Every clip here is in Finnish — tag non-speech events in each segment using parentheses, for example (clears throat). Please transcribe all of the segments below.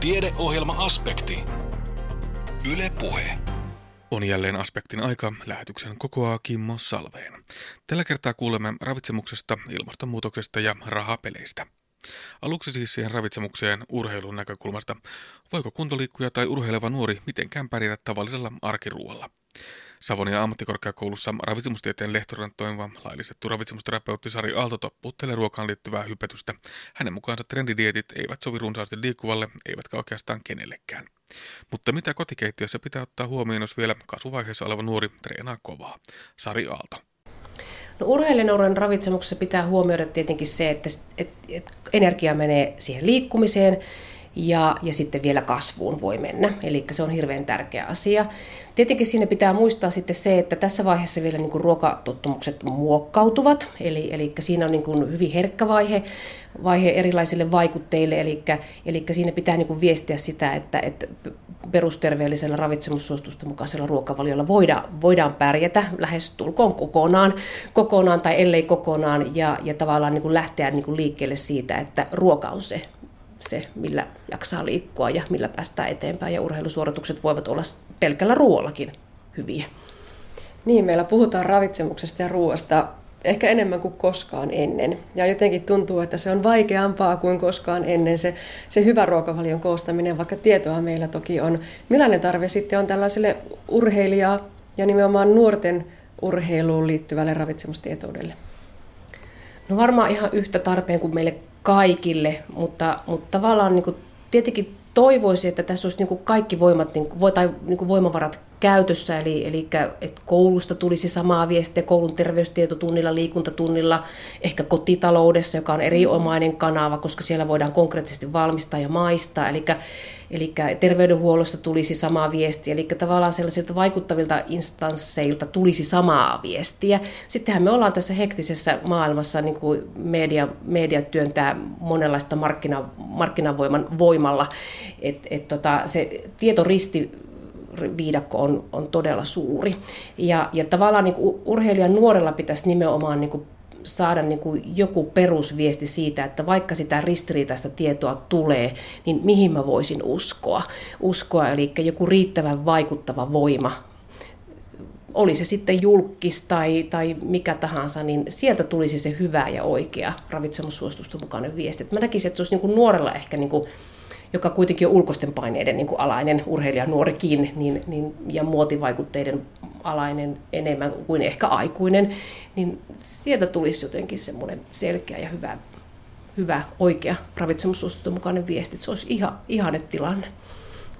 Tiedeohjelma-aspekti. Yle Puhe. On jälleen aspektin aika. Lähetyksen kokoaa Kimmo Salveen. Tällä kertaa kuulemme ravitsemuksesta, ilmastonmuutoksesta ja rahapeleistä. Aluksi siis siihen ravitsemukseen urheilun näkökulmasta. Voiko kuntoliikkuja tai urheileva nuori mitenkään pärjätä tavallisella arkiruoalla? Savonia ammattikorkeakoulussa ravitsemustieteen lehtorina toimiva laillistettu ravitsemusterapeutti Sari Aalto topputtelee ruokaan liittyvää hypetystä. Hänen mukaansa trendidietit eivät sovi runsaasti liikkuvalle, eivätkä oikeastaan kenellekään. Mutta mitä kotikeittiössä pitää ottaa huomioon, jos vielä kasvuvaiheessa oleva nuori treenaa kovaa? Sari Aalto. No, urheilijanuoren ravitsemuksessa pitää huomioida tietenkin se, että, että, että energia menee siihen liikkumiseen ja, ja sitten vielä kasvuun voi mennä. Eli se on hirveän tärkeä asia. Tietenkin siinä pitää muistaa sitten se, että tässä vaiheessa vielä niin kuin ruokatottumukset muokkautuvat, eli, eli siinä on niin kuin hyvin herkkä vaihe, vaihe erilaisille vaikutteille, eli, eli siinä pitää niin kuin viestiä sitä, että, että perusterveellisellä ravitsemussuositusten mukaisella ruokavaliolla voidaan, voidaan pärjätä lähes tulkoon kokonaan, kokonaan tai ellei kokonaan, ja, ja tavallaan niin kuin lähteä niin kuin liikkeelle siitä, että ruoka on se, se, millä jaksaa liikkua ja millä päästään eteenpäin. Ja urheilusuoritukset voivat olla pelkällä ruoallakin hyviä. Niin, meillä puhutaan ravitsemuksesta ja ruoasta ehkä enemmän kuin koskaan ennen. Ja jotenkin tuntuu, että se on vaikeampaa kuin koskaan ennen se, se hyvä ruokavalion koostaminen, vaikka tietoa meillä toki on. Millainen tarve sitten on tällaiselle urheilijaa ja nimenomaan nuorten urheiluun liittyvälle ravitsemustietoudelle? No varmaan ihan yhtä tarpeen kuin meille kaikille, mutta, mutta tavallaan niin kuin, tietenkin toivoisin, että tässä olisi niin kuin kaikki voimat, niin kuin, tai niin kuin voimavarat käytössä, eli, eli että koulusta tulisi samaa viestiä koulun terveystietotunnilla, liikuntatunnilla, ehkä kotitaloudessa, joka on erinomainen kanava, koska siellä voidaan konkreettisesti valmistaa ja maistaa, eli, eli terveydenhuollosta tulisi samaa viestiä, eli tavallaan sellaisilta vaikuttavilta instansseilta tulisi samaa viestiä. Sittenhän me ollaan tässä hektisessä maailmassa, niin kuin media, media työntää monenlaista markkina, markkinavoiman voimalla, että et tota, se tietoristi viidakko on, on todella suuri. Ja, ja tavallaan niin kuin urheilijan nuorella pitäisi nimenomaan niin kuin saada niin kuin joku perusviesti siitä, että vaikka sitä ristiriitaista tietoa tulee, niin mihin mä voisin uskoa. Uskoa, eli joku riittävän vaikuttava voima, oli se sitten julkis tai, tai mikä tahansa, niin sieltä tulisi se hyvä ja oikea ravitsemussuositusten mukainen viesti. Et mä näkisin, että se olisi niin kuin nuorella ehkä niin kuin joka kuitenkin on ulkoisten paineiden niin kuin alainen urheilija nuorikin niin, niin, ja muotivaikutteiden alainen enemmän kuin ehkä aikuinen, niin sieltä tulisi jotenkin semmoinen selkeä ja hyvä, hyvä oikea ravitsemussuosituksen mukainen viesti, että se olisi ihan, ihane tilanne.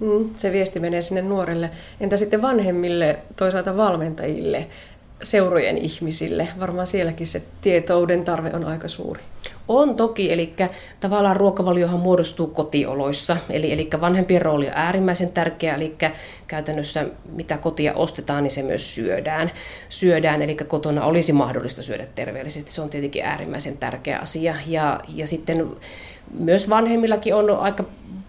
Mm, se viesti menee sinne nuorelle. Entä sitten vanhemmille, toisaalta valmentajille, seurojen ihmisille? Varmaan sielläkin se tietouden tarve on aika suuri. On toki, eli tavallaan ruokavaliohan muodostuu kotioloissa, eli, eli vanhempien rooli on äärimmäisen tärkeä, eli käytännössä mitä kotia ostetaan, niin se myös syödään. syödään eli kotona olisi mahdollista syödä terveellisesti, se on tietenkin äärimmäisen tärkeä asia. Ja, ja sitten myös vanhemmillakin on aika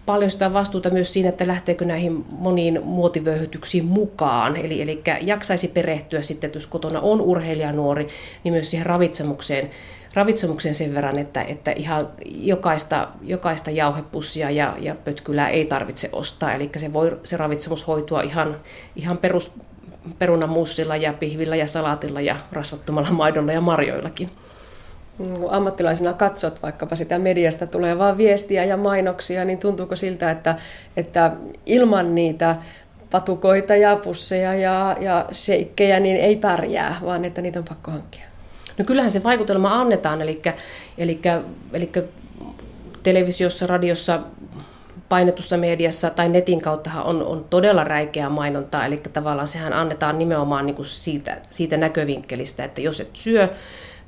paljon sitä vastuuta myös siinä, että lähteekö näihin moniin muotivöyhytyksiin mukaan. Eli, eli jaksaisi perehtyä sitten, että jos kotona on urheilija nuori, niin myös siihen ravitsemukseen ravitsemukseen sen verran, että, että ihan jokaista, jokaista jauhepussia ja, ja pötkylää ei tarvitse ostaa. Eli se, voi, se ravitsemus hoitua ihan, ihan perus perunamussilla ja pihvillä ja salaatilla ja rasvattomalla maidolla ja marjoillakin. Kun ammattilaisena katsot vaikkapa sitä mediasta tulee vaan viestiä ja mainoksia, niin tuntuuko siltä, että, että ilman niitä patukoita ja pusseja ja, ja seikkejä niin ei pärjää, vaan että niitä on pakko hankkia? No kyllähän se vaikutelma annetaan, eli, eli, eli televisiossa, radiossa, painetussa mediassa tai netin kautta on, on todella räikeää mainontaa, eli tavallaan sehän annetaan nimenomaan niin kuin siitä, siitä näkövinkkelistä, että jos et syö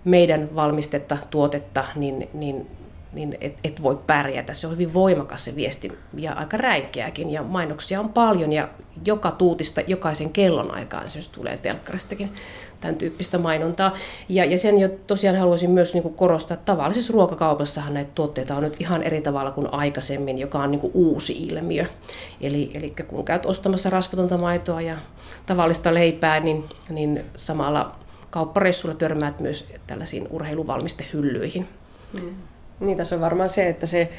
meidän valmistetta, tuotetta, niin, niin niin et, et voi pärjätä. Se on hyvin voimakas se viesti ja aika räikeäkin. Ja mainoksia on paljon ja joka tuutista, jokaisen kellon aikaan se tulee telkkaristakin tämän tyyppistä mainontaa. Ja, ja sen jo tosiaan haluaisin myös niin kuin korostaa, että tavallisessa ruokakaupassahan näitä tuotteita on nyt ihan eri tavalla kuin aikaisemmin, joka on niin kuin uusi ilmiö. Eli, eli kun käyt ostamassa rasvatonta maitoa ja tavallista leipää, niin, niin samalla kauppareissulla törmäät myös tällaisiin urheiluvalmistehyllyihin. Mm. Niin tässä on varmaan se, että se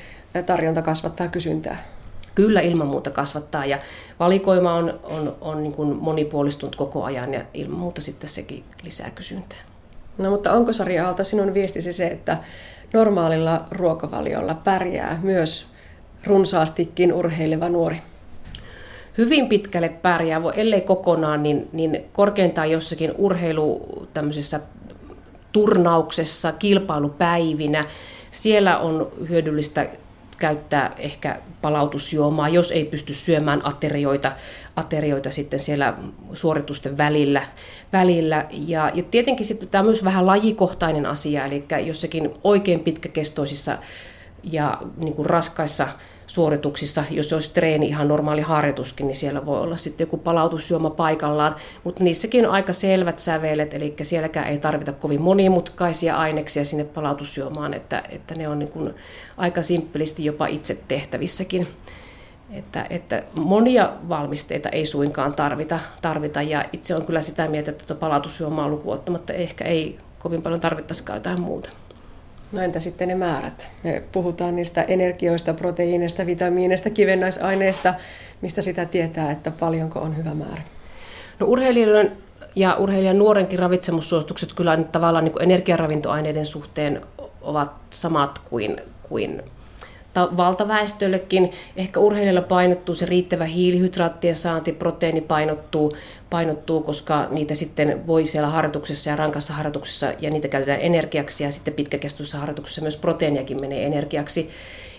tarjonta kasvattaa kysyntää. Kyllä ilman muuta kasvattaa ja valikoima on, on, on niin kuin monipuolistunut koko ajan ja ilman muuta sitten sekin lisää kysyntää. No mutta onko Sari Aalto sinun viestisi se, että normaalilla ruokavaliolla pärjää myös runsaastikin urheileva nuori? Hyvin pitkälle pärjää, ellei kokonaan, niin, niin korkeintaan jossakin urheilu tämmöisessä turnauksessa, kilpailupäivinä. Siellä on hyödyllistä käyttää ehkä palautusjuomaa, jos ei pysty syömään aterioita, aterioita sitten siellä suoritusten välillä. välillä. Ja, ja tietenkin sitten tämä on myös vähän lajikohtainen asia, eli jossakin oikein pitkäkestoisissa ja niin kuin raskaissa suorituksissa, jos olisi treeni ihan normaali harjoituskin, niin siellä voi olla sitten joku palautusjuoma paikallaan, mutta niissäkin on aika selvät sävelet, eli sielläkään ei tarvita kovin monimutkaisia aineksia sinne palautusjuomaan, että, että ne on niin kuin aika simppelisti jopa itse tehtävissäkin. Että, että monia valmisteita ei suinkaan tarvita, tarvita ja itse on kyllä sitä mieltä, että tuota palautusjuomaa lukuottamatta ehkä ei kovin paljon tarvittaisikaan jotain muuta. No entä sitten ne määrät? Me puhutaan niistä energioista, proteiineista, vitamiineista, kivennäisaineista. Mistä sitä tietää, että paljonko on hyvä määrä? No urheilijoiden ja urheilijan nuorenkin ravitsemussuositukset kyllä tavallaan niin energiaravintoaineiden suhteen ovat samat kuin, kuin valtaväestöllekin. Ehkä urheilijalla painottuu se riittävä hiilihydraattien saanti, proteiini painottuu, painottuu, koska niitä sitten voi siellä harjoituksessa ja rankassa harjoituksessa, ja niitä käytetään energiaksi, ja sitten pitkäkestoisessa harjoituksessa myös proteiiniakin menee energiaksi.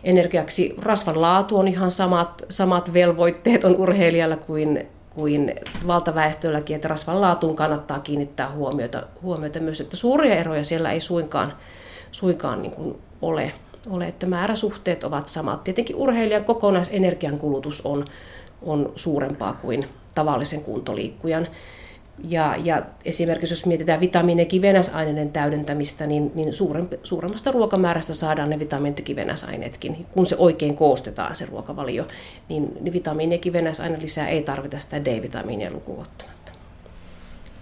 energiaksi. Rasvan laatu on ihan samat, samat velvoitteet on urheilijalla kuin, kuin valtaväestölläkin, että rasvan laatuun kannattaa kiinnittää huomiota, huomiota myös, että suuria eroja siellä ei suinkaan, suinkaan niin kuin ole ole, että määräsuhteet ovat samat. Tietenkin urheilijan kokonaisenergian kulutus on, on suurempaa kuin tavallisen kuntoliikkujan. Ja, ja esimerkiksi jos mietitään vitamiini- ja kivenäsaineiden täydentämistä, niin, niin suurempi, suuremmasta ruokamäärästä saadaan ne vitamiinit ja kivenäsaineetkin. Kun se oikein koostetaan se ruokavalio, niin, niin vitamiini- ja kivenäsaine lisää ei tarvita sitä D-vitamiinia lukuun ottamatta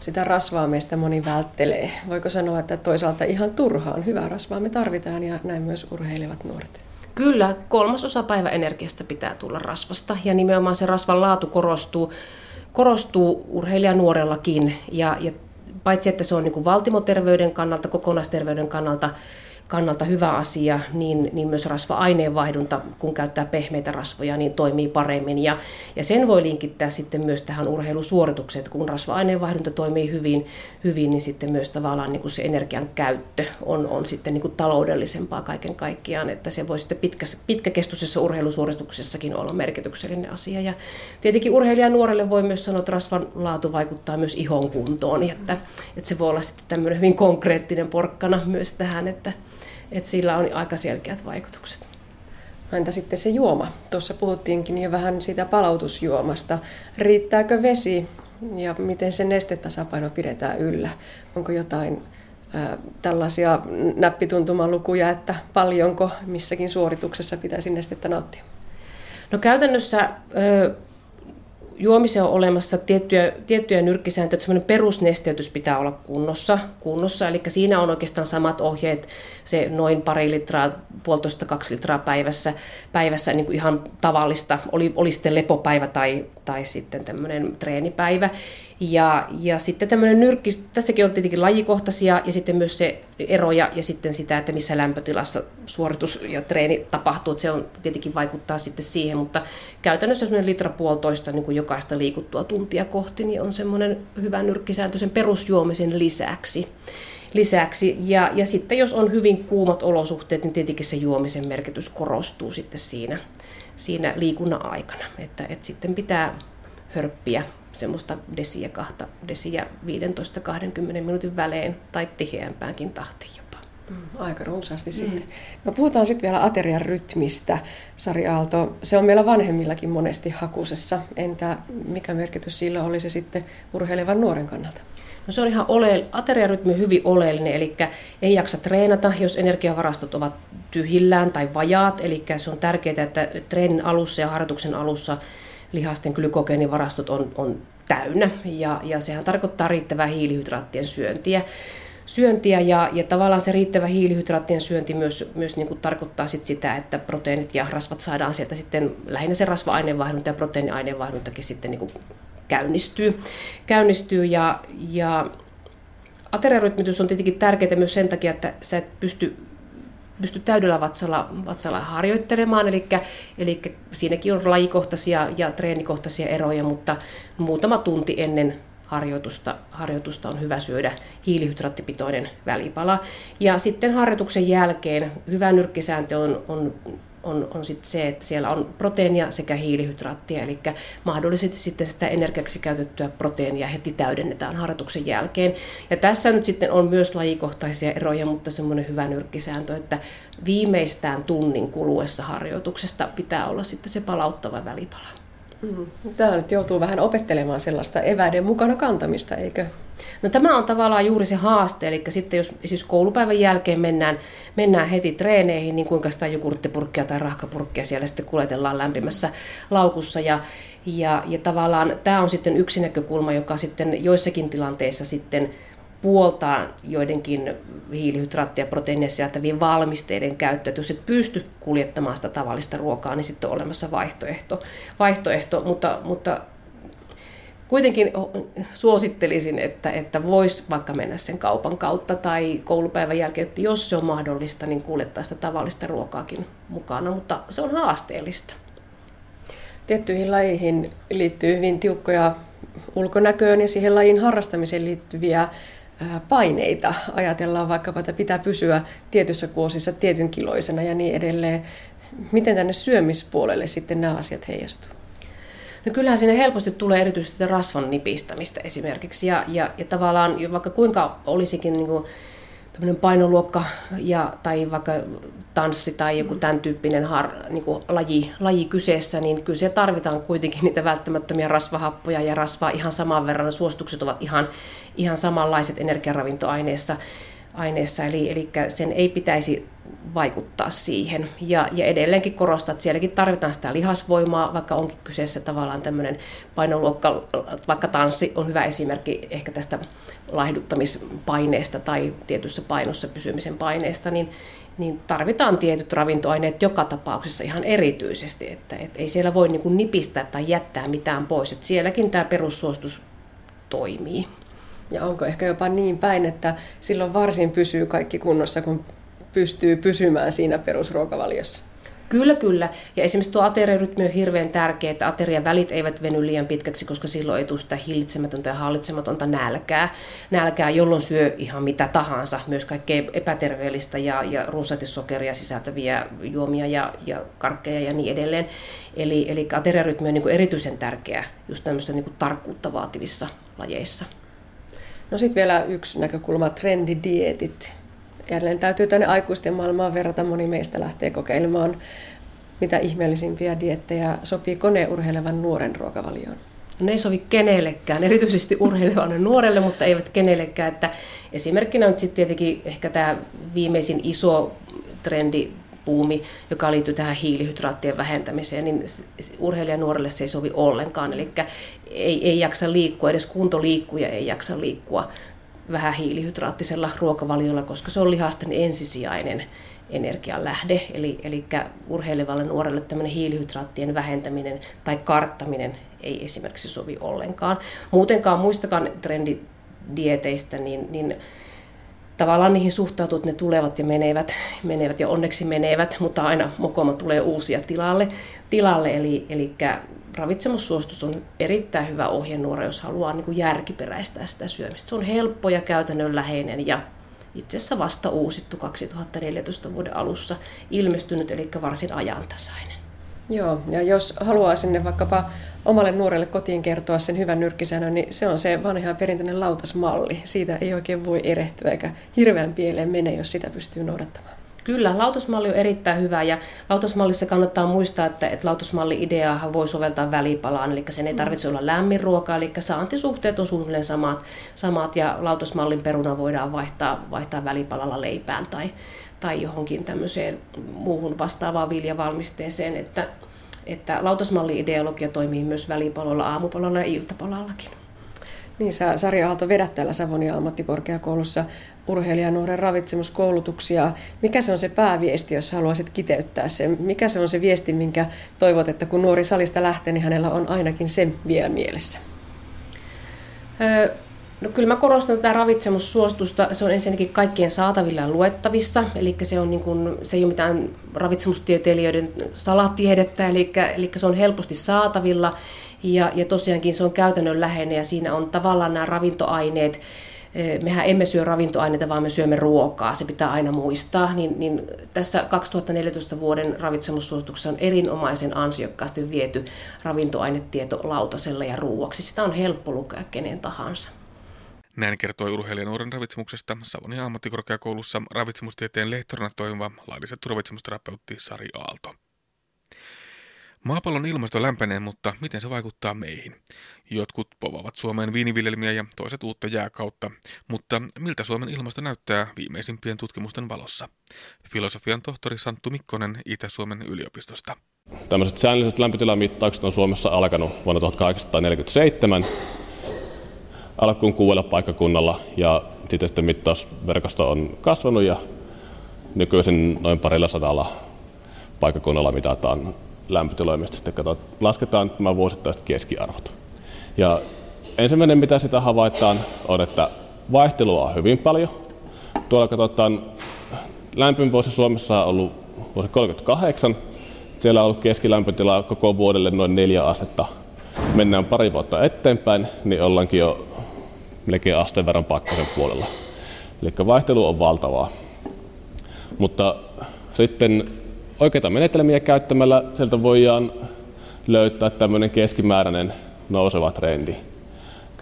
sitä rasvaa meistä moni välttelee. Voiko sanoa, että toisaalta ihan turhaan hyvää rasvaa me tarvitaan ja näin myös urheilevat nuoret? Kyllä, kolmas osa päiväenergiasta pitää tulla rasvasta ja nimenomaan se rasvan laatu korostuu, korostuu urheilijan nuorellakin ja, ja paitsi että se on niin kuin valtimoterveyden kannalta, kokonaisterveyden kannalta kannalta hyvä asia, niin, niin myös rasva-aineenvaihdunta, kun käyttää pehmeitä rasvoja, niin toimii paremmin. Ja, ja sen voi linkittää sitten myös tähän urheilusuoritukseen, että kun rasva-aineenvaihdunta toimii hyvin, hyvin niin sitten myös tavallaan niin kuin se energian käyttö on, on sitten niin kuin taloudellisempaa kaiken kaikkiaan, että se voi sitten pitkä, pitkäkestoisessa urheilusuorituksessakin olla merkityksellinen asia. Ja tietenkin urheilijan nuorelle voi myös sanoa, että rasvan laatu vaikuttaa myös ihon kuntoon, että, että se voi olla sitten tämmöinen hyvin konkreettinen porkkana myös tähän, että, että sillä on aika selkeät vaikutukset. No entä sitten se juoma? Tuossa puhuttiinkin jo vähän siitä palautusjuomasta. Riittääkö vesi ja miten se nestetasapaino pidetään yllä? Onko jotain ää, tällaisia näppituntumalukuja, että paljonko missäkin suorituksessa pitäisi nestettä nauttia? No käytännössä ö, juomiseen on olemassa tiettyjä, tiettyjä nyrkkisääntöjä, että semmoinen perusnesteytys pitää olla kunnossa, kunnossa, eli siinä on oikeastaan samat ohjeet, se noin pari litraa, puolitoista kaksi litraa päivässä, päivässä niin kuin ihan tavallista, oli, oli sitten lepopäivä tai, tai sitten tämmöinen treenipäivä. Ja, ja sitten tämmöinen nyrkki, tässäkin on tietenkin lajikohtaisia ja sitten myös se eroja ja sitten sitä, että missä lämpötilassa suoritus ja treeni tapahtuu, että se on tietenkin vaikuttaa sitten siihen, mutta käytännössä semmoinen litra puolitoista niin kuin jokaista liikuttua tuntia kohti, niin on semmoinen hyvä nyrkkisääntö sen perusjuomisen lisäksi. lisäksi. Ja, ja sitten jos on hyvin kuumat olosuhteet, niin tietenkin se juomisen merkitys korostuu sitten siinä, siinä liikunnan aikana. Että, että sitten pitää hörppiä semmoista desiä, kahta desiä 15-20 minuutin välein tai tiheämpäänkin tahtiin jopa. Mm, aika runsaasti mm. sitten. No puhutaan sitten vielä aterian rytmistä. Sari Aalto, se on meillä vanhemmillakin monesti hakusessa. Entä mikä merkitys sillä oli se sitten urheilevan nuoren kannalta? No se on ihan ole, ateriarytmi hyvin oleellinen, eli ei jaksa treenata, jos energiavarastot ovat tyhjillään tai vajaat, eli se on tärkeää, että treenin alussa ja harjoituksen alussa lihasten glykogeenivarastot on, on täynnä ja, ja sehän tarkoittaa riittävää hiilihydraattien syöntiä. syöntiä ja, ja tavallaan se riittävä hiilihydraattien syönti myös, myös niin kuin tarkoittaa sit sitä, että proteiinit ja rasvat saadaan sieltä sitten, lähinnä se rasva-aineenvaihdunta ja proteiiniaineenvaihduntakin sitten niin kuin käynnistyy, käynnistyy ja, ja ateriarytmitys on tietenkin tärkeää myös sen takia, että sä et pysty pysty täydellä vatsalla, vatsalla harjoittelemaan, eli, eli siinäkin on lajikohtaisia ja treenikohtaisia eroja, mutta muutama tunti ennen harjoitusta, harjoitusta on hyvä syödä hiilihydraattipitoinen välipala. Ja sitten harjoituksen jälkeen hyvä nyrkkisääntö on, on on, on sit se, että siellä on proteiinia sekä hiilihydraattia, eli mahdollisesti sitten sitä energiaksi käytettyä proteiinia heti täydennetään harjoituksen jälkeen. Ja tässä nyt sitten on myös lajikohtaisia eroja, mutta semmoinen hyvä nyrkkisääntö, että viimeistään tunnin kuluessa harjoituksesta pitää olla sitten se palauttava välipala. Mm. Tämä nyt joutuu vähän opettelemaan sellaista eväiden mukana kantamista, eikö? No tämä on tavallaan juuri se haaste, eli sitten jos siis koulupäivän jälkeen mennään, mennään heti treeneihin, niin kuinka sitä jogurttipurkkia tai rahkapurkkia siellä sitten kuljetellaan lämpimässä laukussa. Ja, ja, ja tavallaan tämä on sitten yksi näkökulma, joka sitten joissakin tilanteissa sitten puoltaa joidenkin hiilihydraattia ja proteiinia sisältävien valmisteiden käyttöä. Jos et pysty kuljettamaan sitä tavallista ruokaa, niin sitten on olemassa vaihtoehto. vaihtoehto mutta, mutta kuitenkin suosittelisin, että, että voisi vaikka mennä sen kaupan kautta tai koulupäivän jälkeen, että jos se on mahdollista, niin kuljettaa sitä tavallista ruokaakin mukana, mutta se on haasteellista. Tiettyihin lajeihin liittyy hyvin tiukkoja ulkonäköön ja siihen lajin harrastamiseen liittyviä paineita. Ajatellaan vaikkapa, että pitää pysyä tietyssä kuosissa tietyn kiloisena ja niin edelleen. Miten tänne syömispuolelle sitten nämä asiat heijastuu? No kyllähän siinä helposti tulee erityisesti rasvan nipistämistä esimerkiksi. Ja, ja, ja tavallaan vaikka kuinka olisikin niin kuin, painoluokka ja, tai vaikka tanssi tai joku tämän tyyppinen har, niin kuin laji, laji kyseessä, niin kyllä se tarvitaan kuitenkin niitä välttämättömiä rasvahappoja ja rasvaa ihan saman verran. Suositukset ovat ihan, ihan samanlaiset energiaravintoaineissa aineessa, eli, eli sen ei pitäisi vaikuttaa siihen. Ja, ja edelleenkin korostaa, että sielläkin tarvitaan sitä lihasvoimaa, vaikka onkin kyseessä tavallaan tämmöinen painoluokka, vaikka tanssi on hyvä esimerkki ehkä tästä laihduttamispaineesta tai tietyssä painossa pysymisen paineesta, niin, niin tarvitaan tietyt ravintoaineet joka tapauksessa ihan erityisesti, että et ei siellä voi niin kuin nipistää tai jättää mitään pois, että sielläkin tämä perussuostus toimii. Ja onko ehkä jopa niin päin, että silloin varsin pysyy kaikki kunnossa, kun pystyy pysymään siinä perusruokavaliossa? Kyllä, kyllä. Ja esimerkiksi tuo ateriarytmi on hirveän tärkeä, että aterian välit eivät veny liian pitkäksi, koska silloin ei tule sitä hillitsemätöntä ja hallitsematonta nälkää, nälkää jolloin syö ihan mitä tahansa, myös kaikkea epäterveellistä ja, ja runsaasti sokeria sisältäviä juomia ja, ja karkkeja ja niin edelleen. Eli, eli ateriarytmi on niin erityisen tärkeä just tämmöisissä niin tarkkuutta vaativissa lajeissa. No sitten vielä yksi näkökulma, trendidietit. Jälleen täytyy tänne aikuisten maailmaan verrata. Moni meistä lähtee kokeilemaan mitä ihmeellisimpiä diettejä sopii koneurheilevan nuoren ruokavalioon. Ne ei sovi kenellekään, erityisesti urheilevalle nuorelle, mutta eivät kenellekään. Että esimerkkinä nyt sitten tietenkin ehkä tämä viimeisin iso trendi puumi, joka liittyy tähän hiilihydraattien vähentämiseen, niin urheilijan nuorelle se ei sovi ollenkaan. Eli ei, ei jaksa liikkua, edes kuntoliikkuja ei jaksa liikkua vähän hiilihydraattisella ruokavaliolla, koska se on lihasten ensisijainen energian lähde. Eli, eli urheilevalle nuorelle tämmöinen hiilihydraattien vähentäminen tai karttaminen ei esimerkiksi sovi ollenkaan. Muutenkaan muistakaan trendidieteistä, niin, niin tavallaan niihin suhtautuu, että ne tulevat ja menevät, menevät ja onneksi menevät, mutta aina mokoma tulee uusia tilalle. tilalle eli, eli ravitsemussuositus on erittäin hyvä ohjenuora, jos haluaa niin kuin järkiperäistää sitä syömistä. Se on helppo ja käytännönläheinen ja itse asiassa vasta uusittu 2014 vuoden alussa ilmestynyt, eli varsin ajantasainen. Joo, ja jos haluaa sinne vaikkapa omalle nuorelle kotiin kertoa sen hyvän nyrkkisäännön, niin se on se vanha perinteinen lautasmalli. Siitä ei oikein voi erehtyä eikä hirveän pieleen mene, jos sitä pystyy noudattamaan. Kyllä, lautasmalli on erittäin hyvä ja lautasmallissa kannattaa muistaa, että, että lautasmalli-ideaahan voi soveltaa välipalaan, eli sen ei tarvitse olla lämmin ruoka, eli saantisuhteet on suunnilleen samat, samat ja lautasmallin peruna voidaan vaihtaa, vaihtaa välipalalla leipään tai, tai johonkin tämmöiseen muuhun vastaavaan viljavalmisteeseen, että, että lautasmalli-ideologia toimii myös välipalolla, aamupalalla ja iltapalallakin. Niin, sä Sari Aalto vedät täällä Savonia ammattikorkeakoulussa urheilijanuoren ravitsemuskoulutuksia. Mikä se on se pääviesti, jos haluaisit kiteyttää sen? Mikä se on se viesti, minkä toivot, että kun nuori salista lähtee, niin hänellä on ainakin sen vielä mielessä? Öö, No kyllä mä korostan tätä ravitsemussuostusta. Se on ensinnäkin kaikkien saatavilla ja luettavissa, eli se, on niin kuin, se ei ole mitään ravitsemustieteilijöiden salatiedettä, eli, eli se on helposti saatavilla ja, ja tosiaankin se on käytännönläheinen ja siinä on tavallaan nämä ravintoaineet, mehän emme syö ravintoaineita, vaan me syömme ruokaa, se pitää aina muistaa, niin, niin tässä 2014 vuoden ravitsemussuosituksessa on erinomaisen ansiokkaasti viety ravintoainetieto lautasella ja ruuaksi. Sitä on helppo lukea kenen tahansa. Näin kertoi urheilijan nuoren ravitsemuksesta Savonia ammattikorkeakoulussa ravitsemustieteen lehtorina toimiva lailliset ravitsemusterapeutti Sari Aalto. Maapallon ilmasto lämpenee, mutta miten se vaikuttaa meihin? Jotkut povaavat Suomeen viiniviljelmiä ja toiset uutta jääkautta, mutta miltä Suomen ilmasto näyttää viimeisimpien tutkimusten valossa? Filosofian tohtori Santtu Mikkonen Itä-Suomen yliopistosta. Tällaiset säännölliset lämpötilamittaukset on Suomessa alkanut vuonna 1847 alkuun kuudella paikkakunnalla ja sitten mittausverkosto on kasvanut ja nykyisin noin parilla sadalla paikkakunnalla mitataan lämpötiloja, mistä sitten katsotaan, lasketaan tämä vuosittaiset keskiarvot. Ja ensimmäinen, mitä sitä havaitaan, on, että vaihtelua on hyvin paljon. Tuolla katsotaan, lämpimän vuosi Suomessa on ollut vuosi 38. Siellä on ollut keskilämpötila koko vuodelle noin neljä astetta. Mennään pari vuotta eteenpäin, niin ollaankin jo melkein asteen verran pakkasen puolella. Eli vaihtelu on valtavaa. Mutta sitten oikeita menetelmiä käyttämällä sieltä voidaan löytää tämmöinen keskimääräinen nouseva trendi.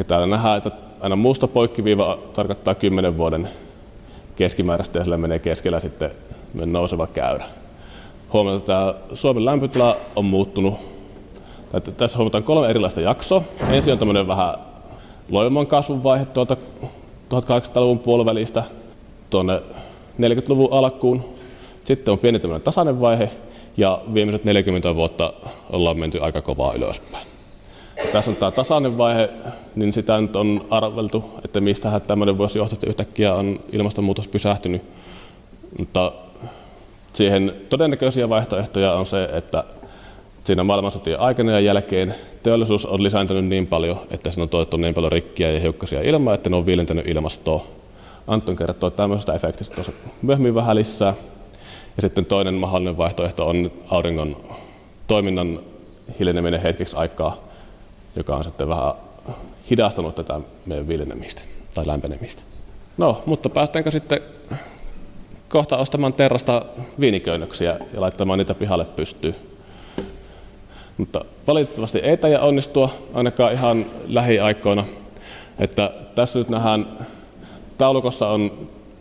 Täällä nähdään, että aina musta poikkiviiva tarkoittaa 10 vuoden keskimääräistä ja sillä menee keskellä sitten nouseva käyrä. Huomataan, että Suomen lämpötila on muuttunut. Tässä huomataan kolme erilaista jaksoa. Ensin on tämmöinen vähän loiman kasvun vaihe tuolta 1800-luvun puolivälistä tuonne 40-luvun alkuun. Sitten on pieni tämmöinen tasainen vaihe ja viimeiset 40 vuotta ollaan menty aika kovaa ylöspäin. Tässä on tämä tasainen vaihe, niin sitä nyt on arveltu, että mistä tämmöinen voisi johtaa, että yhtäkkiä on ilmastonmuutos pysähtynyt. Mutta siihen todennäköisiä vaihtoehtoja on se, että siinä maailmansotien aikana ja jälkeen teollisuus on lisääntynyt niin paljon, että siinä on tuotettu niin paljon rikkiä ja hiukkasia ilmaa, että ne on viilentänyt ilmastoa. Anton kertoo tämmöisestä efektistä tuossa myöhemmin vähän lisää. Ja sitten toinen mahdollinen vaihtoehto on auringon toiminnan hiljeneminen hetkeksi aikaa, joka on sitten vähän hidastanut tätä meidän viilenemistä tai lämpenemistä. No, mutta päästäänkö sitten kohta ostamaan terrasta viiniköynnöksiä ja laittamaan niitä pihalle pystyyn? Mutta valitettavasti ei tämä onnistua ainakaan ihan lähiaikoina. Että tässä nyt nähdään, taulukossa on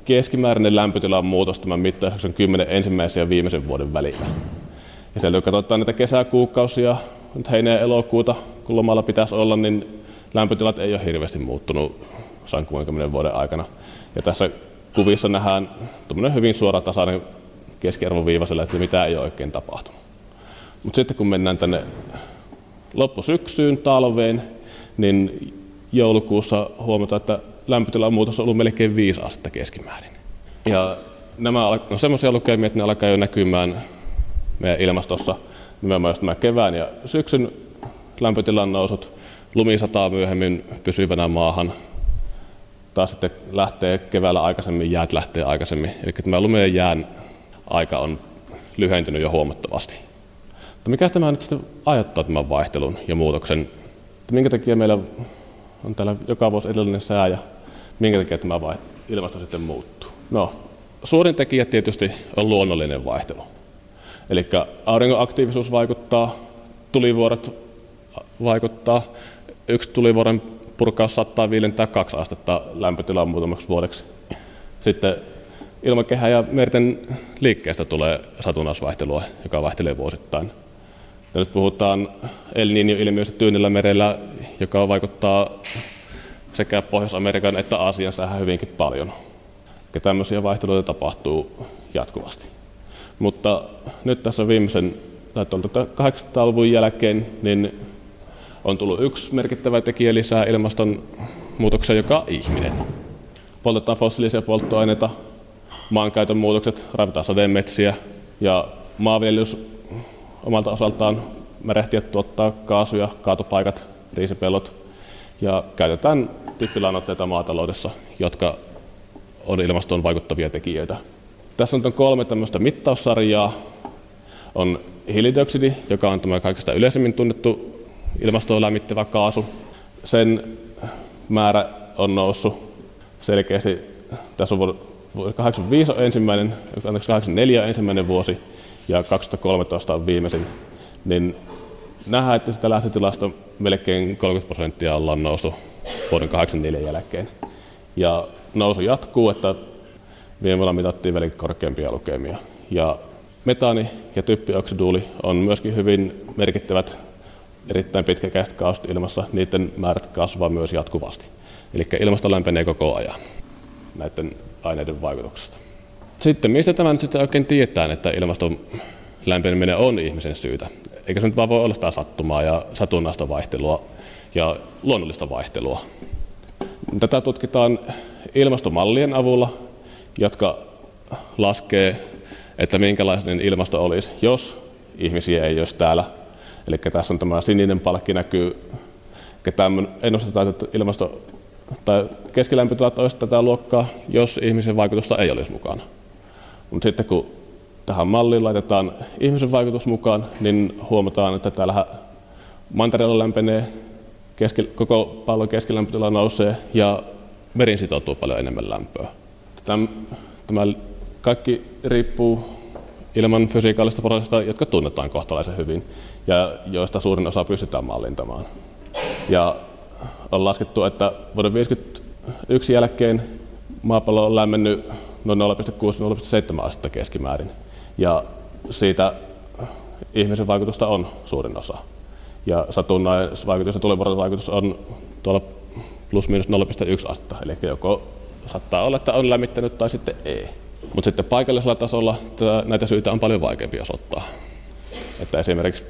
keskimääräinen lämpötilan muutos tämän mittauksen 10 ensimmäisen ja viimeisen vuoden välillä. Ja siellä kun katsotaan näitä kesäkuukausia, nyt heinä ja elokuuta, kun lomalla pitäisi olla, niin lämpötilat ei ole hirveästi muuttunut 160 vuoden aikana. Ja tässä kuvissa nähdään hyvin suora tasainen keskiarvoviiva sille, että mitä ei ole oikein tapahtunut. Mutta sitten kun mennään tänne loppusyksyyn, talveen, niin joulukuussa huomataan, että lämpötilan muutos on ollut melkein 5 astetta keskimäärin. Ja nämä on semmoisia lukemia, että ne alkaa jo näkymään meidän ilmastossa nimenomaan tämä kevään ja syksyn lämpötilan nousut, lumi sataa myöhemmin pysyvänä maahan, taas sitten lähtee keväällä aikaisemmin, jäät lähtee aikaisemmin. Eli tämä lumeen jään aika on lyhentynyt jo huomattavasti. Mutta mikä tämä nyt sitten aiheuttaa tämän vaihtelun ja muutoksen? Että minkä takia meillä on täällä joka vuosi edellinen sää ja minkä takia tämä ilmasto sitten muuttuu? No, suurin tekijä tietysti on luonnollinen vaihtelu. Eli auringon aktiivisuus vaikuttaa, tulivuoret vaikuttaa. Yksi tulivuoren purkaus saattaa viilentää kaksi astetta lämpötilaa muutamaksi vuodeksi. Sitten ilmakehä ja merten liikkeestä tulee satunnaisvaihtelua, joka vaihtelee vuosittain. Ja nyt puhutaan El Niño-ilmiöstä Tyynellä merellä, joka vaikuttaa sekä Pohjois-Amerikan että Aasian säähän hyvinkin paljon. Ja tämmöisiä vaihteluita tapahtuu jatkuvasti. Mutta nyt tässä viimeisen, tai 800-luvun jälkeen, niin on tullut yksi merkittävä tekijä lisää ilmaston ilmastonmuutoksen, joka on ihminen. Poltetaan fossiilisia polttoaineita, maankäytön muutokset, ravitaan sademetsiä ja maanviljelys omalta osaltaan merehtiä tuottaa kaasuja, kaatopaikat, riisipellot ja käytetään typpilannoitteita maataloudessa, jotka on ilmastoon vaikuttavia tekijöitä. Tässä on kolme tämmöistä mittaussarjaa. On hiilidioksidi, joka on tämä kaikista yleisemmin tunnettu ilmastoa lämmittävä kaasu. Sen määrä on noussut selkeästi. Tässä on vuonna 85 on ensimmäinen, 84 on ensimmäinen vuosi ja 2013 on viimeisin. Niin nähdään, että sitä lähtötilasta melkein 30 prosenttia ollaan noussut vuoden 84 jälkeen. Ja nousu jatkuu, että vuonna mitattiin vielä korkeampia lukemia. Ja metaani ja typpioksiduuli on myöskin hyvin merkittävät erittäin pitkäkäiset kaasut ilmassa, niiden määrät kasvaa myös jatkuvasti. Eli ilmasto lämpenee koko ajan näiden aineiden vaikutuksesta. Sitten mistä tämä nyt sitten oikein tietää, että ilmaston lämpeneminen on ihmisen syytä? Eikä se nyt vaan voi olla sitä sattumaa ja satunnaista vaihtelua ja luonnollista vaihtelua. Tätä tutkitaan ilmastomallien avulla, jotka laskee, että minkälainen ilmasto olisi, jos ihmisiä ei olisi täällä. Eli tässä on tämä sininen palkki näkyy, ennustetaan, että ilmasto tai keskilämpötilat olisi tätä luokkaa, jos ihmisen vaikutusta ei olisi mukana. Mutta sitten kun tähän malliin laitetaan ihmisen vaikutus mukaan, niin huomataan, että täällä mantereella lämpenee, keski, koko pallon keskilämpötila nousee ja merin sitoutuu paljon enemmän lämpöä. Tämä, tämä kaikki riippuu ilman fysiikaalista prosessista, jotka tunnetaan kohtalaisen hyvin ja joista suurin osa pystytään mallintamaan. Ja on laskettu, että vuoden 1951 jälkeen maapallo on lämmennyt noin 0,6-0,7 astetta keskimäärin. Ja siitä ihmisen vaikutusta on suurin osa. Ja satunnaisvaikutus ja tulivuoren on tuolla plus minus 0,1 astetta. Eli joko saattaa olla, että on lämmittänyt tai sitten ei. Mutta sitten paikallisella tasolla näitä syitä on paljon vaikeampi osoittaa. Että esimerkiksi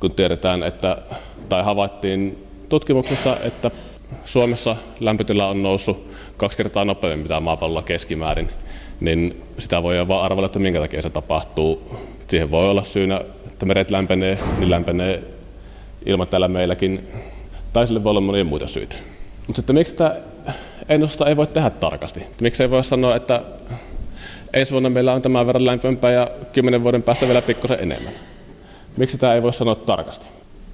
kun tiedetään, että, tai havaittiin tutkimuksessa, että Suomessa lämpötila on noussut kaksi kertaa nopeammin mitä maapallolla keskimäärin, niin sitä voi vaan arvella, että minkä takia se tapahtuu. Siihen voi olla syynä, että meret lämpenee, niin lämpenee ilman täällä meilläkin, tai sille voi olla monia muita syitä. Mutta sitten miksi tätä ennustusta ei voi tehdä tarkasti? Miksi ei voi sanoa, että ensi vuonna meillä on tämän verran lämpimämpää ja kymmenen vuoden päästä vielä pikkusen enemmän? Miksi tämä ei voi sanoa tarkasti?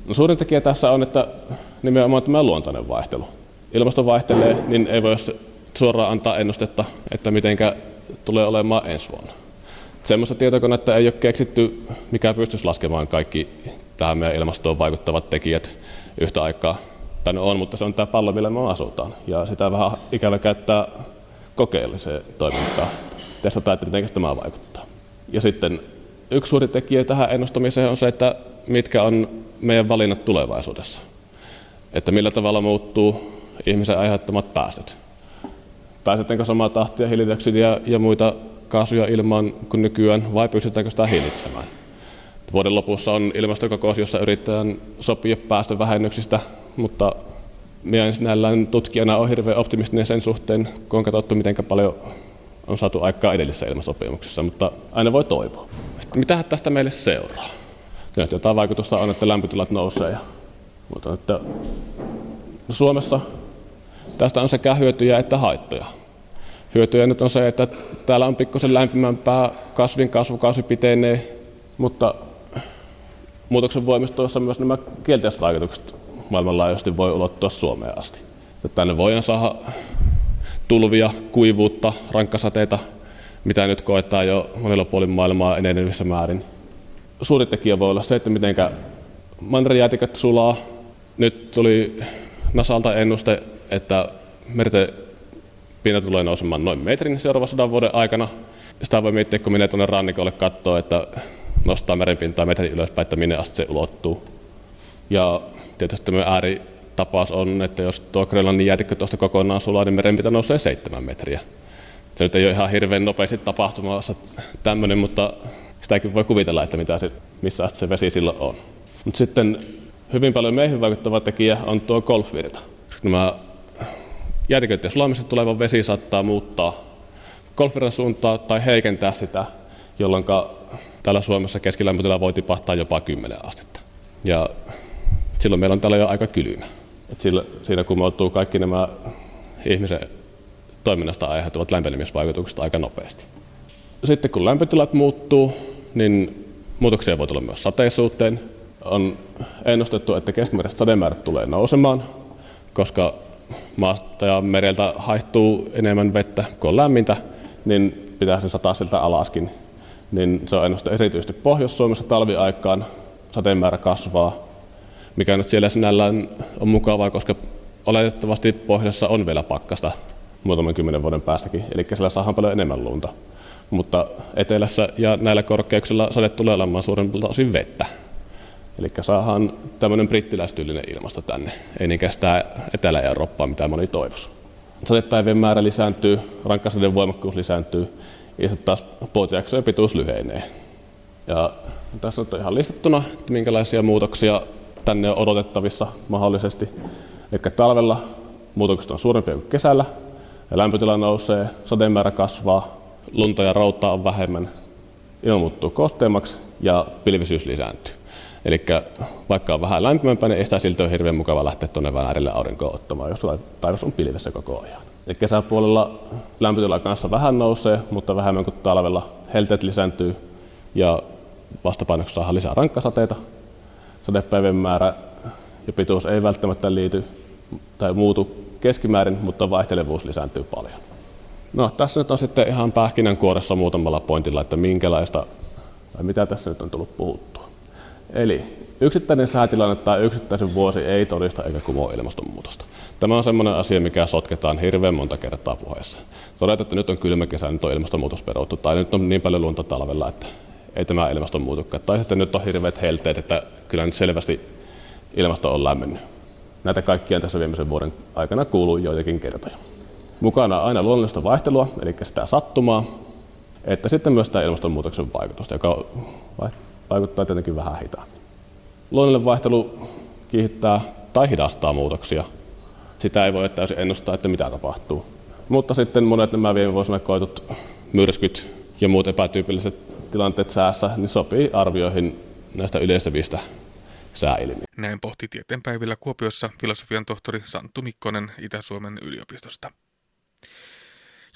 No, suurin tekijä tässä on, että nimenomaan tämä luontainen vaihtelu. Ilmasto vaihtelee, niin ei voi suoraan antaa ennustetta, että mitenkä tulee olemaan ensi vuonna. Semmoista tietokonetta ei ole keksitty, mikä pystyisi laskemaan kaikki tähän meidän ilmastoon vaikuttavat tekijät yhtä aikaa. Tai no on, mutta se on tämä pallo, millä me asutaan. Ja sitä vähän ikävä käyttää kokeelliseen toimintaan. Testataan, että miten tämä vaikuttaa. Ja sitten yksi suuri tekijä tähän ennustamiseen on se, että mitkä on meidän valinnat tulevaisuudessa. Että millä tavalla muuttuu ihmisen aiheuttamat päästöt pääsetäänkö samaa tahtia hiilidioksidia ja muita kaasuja ilmaan kuin nykyään, vai pystytäänkö sitä hillitsemään? Vuoden lopussa on ilmastokokous, jossa yritetään sopia päästövähennyksistä, mutta minä sinällään tutkijana on hirveän optimistinen sen suhteen, kun on katsottu, miten paljon on saatu aikaa edellisessä ilmasopimuksessa, mutta aina voi toivoa. Sitten mitähän tästä meille seuraa? Kyllä jotain vaikutusta on, että lämpötilat nousee. Ja, mutta että Suomessa Tästä on sekä hyötyjä että haittoja. Hyötyjä nyt on se, että täällä on pikkusen lämpimämpää, kasvin kasvukausi pitenee, mutta muutoksen voimistuessa myös nämä kielteiset vaikutukset maailmanlaajuisesti voi ulottua Suomeen asti. Tänne voidaan saada tulvia, kuivuutta, rankkasateita, mitä nyt koetaan jo monella puolin maailmaa enenevissä määrin. Suuri tekijä voi olla se, että miten mannerjäätiköt sulaa. Nyt tuli Nasalta ennuste että merten pinta tulee nousemaan noin metrin seuraavan sadan vuoden aikana. Sitä voi miettiä, kun menee tuonne rannikolle katsoa, että nostaa merenpintaa metrin ylöspäin, että minne asti se ulottuu. Ja tietysti tämä ääritapaus on, että jos tuo Grönlannin jäätikkö tuosta kokonaan sulaa, niin merenpinta nousee seitsemän metriä. Se nyt ei ole ihan hirveän nopeasti tapahtumassa tämmöinen, mutta sitäkin voi kuvitella, että mitä se, missä asti se vesi silloin on. Mutta sitten hyvin paljon meihin vaikuttava tekijä on tuo golfvirta. Nämä jäätiköiden sulamista tuleva vesi saattaa muuttaa golfvirran suuntaa tai heikentää sitä, jolloin täällä Suomessa keskilämpötila voi tipahtaa jopa 10 astetta. Ja silloin meillä on täällä jo aika kylmä. Siinä kumoutuu kaikki nämä ihmisen toiminnasta aiheutuvat lämpenemisvaikutukset aika nopeasti. Sitten kun lämpötilat muuttuu, niin muutoksia voi tulla myös sateisuuteen. On ennustettu, että keskimääräiset sademäärät tulee nousemaan, koska maasta ja mereltä haihtuu enemmän vettä kuin on lämmintä, niin pitää sen sataa siltä alaskin. Niin se on ennustettu erityisesti Pohjois-Suomessa talviaikaan, sateen kasvaa, mikä nyt siellä sinällään on mukavaa, koska oletettavasti pohjassa on vielä pakkasta muutaman kymmenen vuoden päästäkin, eli siellä saadaan paljon enemmän lunta. Mutta etelässä ja näillä korkeuksilla sade tulee olemaan suurempilta osin vettä. Eli saadaan tämmöinen brittiläistyylinen ilmasto tänne, ei niinkään sitä Etelä-Eurooppaa, mitä moni toivoisi. Sadepäivien määrä lisääntyy, rankkasaden voimakkuus lisääntyy, ja sitten taas puotijaksojen pituus lyhenee. Ja tässä on ihan listattuna, että minkälaisia muutoksia tänne on odotettavissa mahdollisesti. Eli talvella muutokset on suurempia kuin kesällä, ja lämpötila nousee, sademäärä kasvaa, lunta ja routaa on vähemmän, ilma muuttuu kosteammaksi ja pilvisyys lisääntyy. Eli vaikka on vähän lämpimämpää, niin ei sitä silti ole hirveän mukava lähteä tuonne Väärille aurinkoon ottamaan, jos taivas on pilvessä koko ajan. Eli kesäpuolella lämpötila kanssa vähän nousee, mutta vähemmän kuin talvella. Helteet lisääntyy ja vastapainoksi saadaan lisää rankkasateita. Sadepäivien määrä ja pituus ei välttämättä liity tai muutu keskimäärin, mutta vaihtelevuus lisääntyy paljon. No, tässä nyt on sitten ihan pähkinänkuoressa muutamalla pointilla, että minkälaista tai mitä tässä nyt on tullut puhuttua. Eli yksittäinen säätilanne tai yksittäisen vuosi ei todista eikä kumoa ilmastonmuutosta. Tämä on sellainen asia, mikä sotketaan hirveän monta kertaa puheessa. Todetaan, että nyt on kylmä kesä, nyt on ilmastonmuutos peruttu, tai nyt on niin paljon lunta talvella, että ei tämä ilmastonmuutokaan. Tai sitten nyt on hirveät helteet, että kyllä nyt selvästi ilmasto on lämmennyt. Näitä kaikkia tässä viimeisen vuoden aikana kuuluu joitakin kertoja. Mukana aina luonnollista vaihtelua, eli sitä sattumaa, että sitten myös tämä ilmastonmuutoksen vaikutusta, joka vaikuttaa tietenkin vähän hitaammin. Luonnollinen vaihtelu kiihdyttää tai hidastaa muutoksia. Sitä ei voi täysin ennustaa, että mitä tapahtuu. Mutta sitten monet nämä viime vuosina koetut myrskyt ja muut epätyypilliset tilanteet säässä niin sopii arvioihin näistä yleistävistä sääilmiöistä. Näin pohti tieteenpäivillä Kuopiossa filosofian tohtori Santtu Mikkonen Itä-Suomen yliopistosta.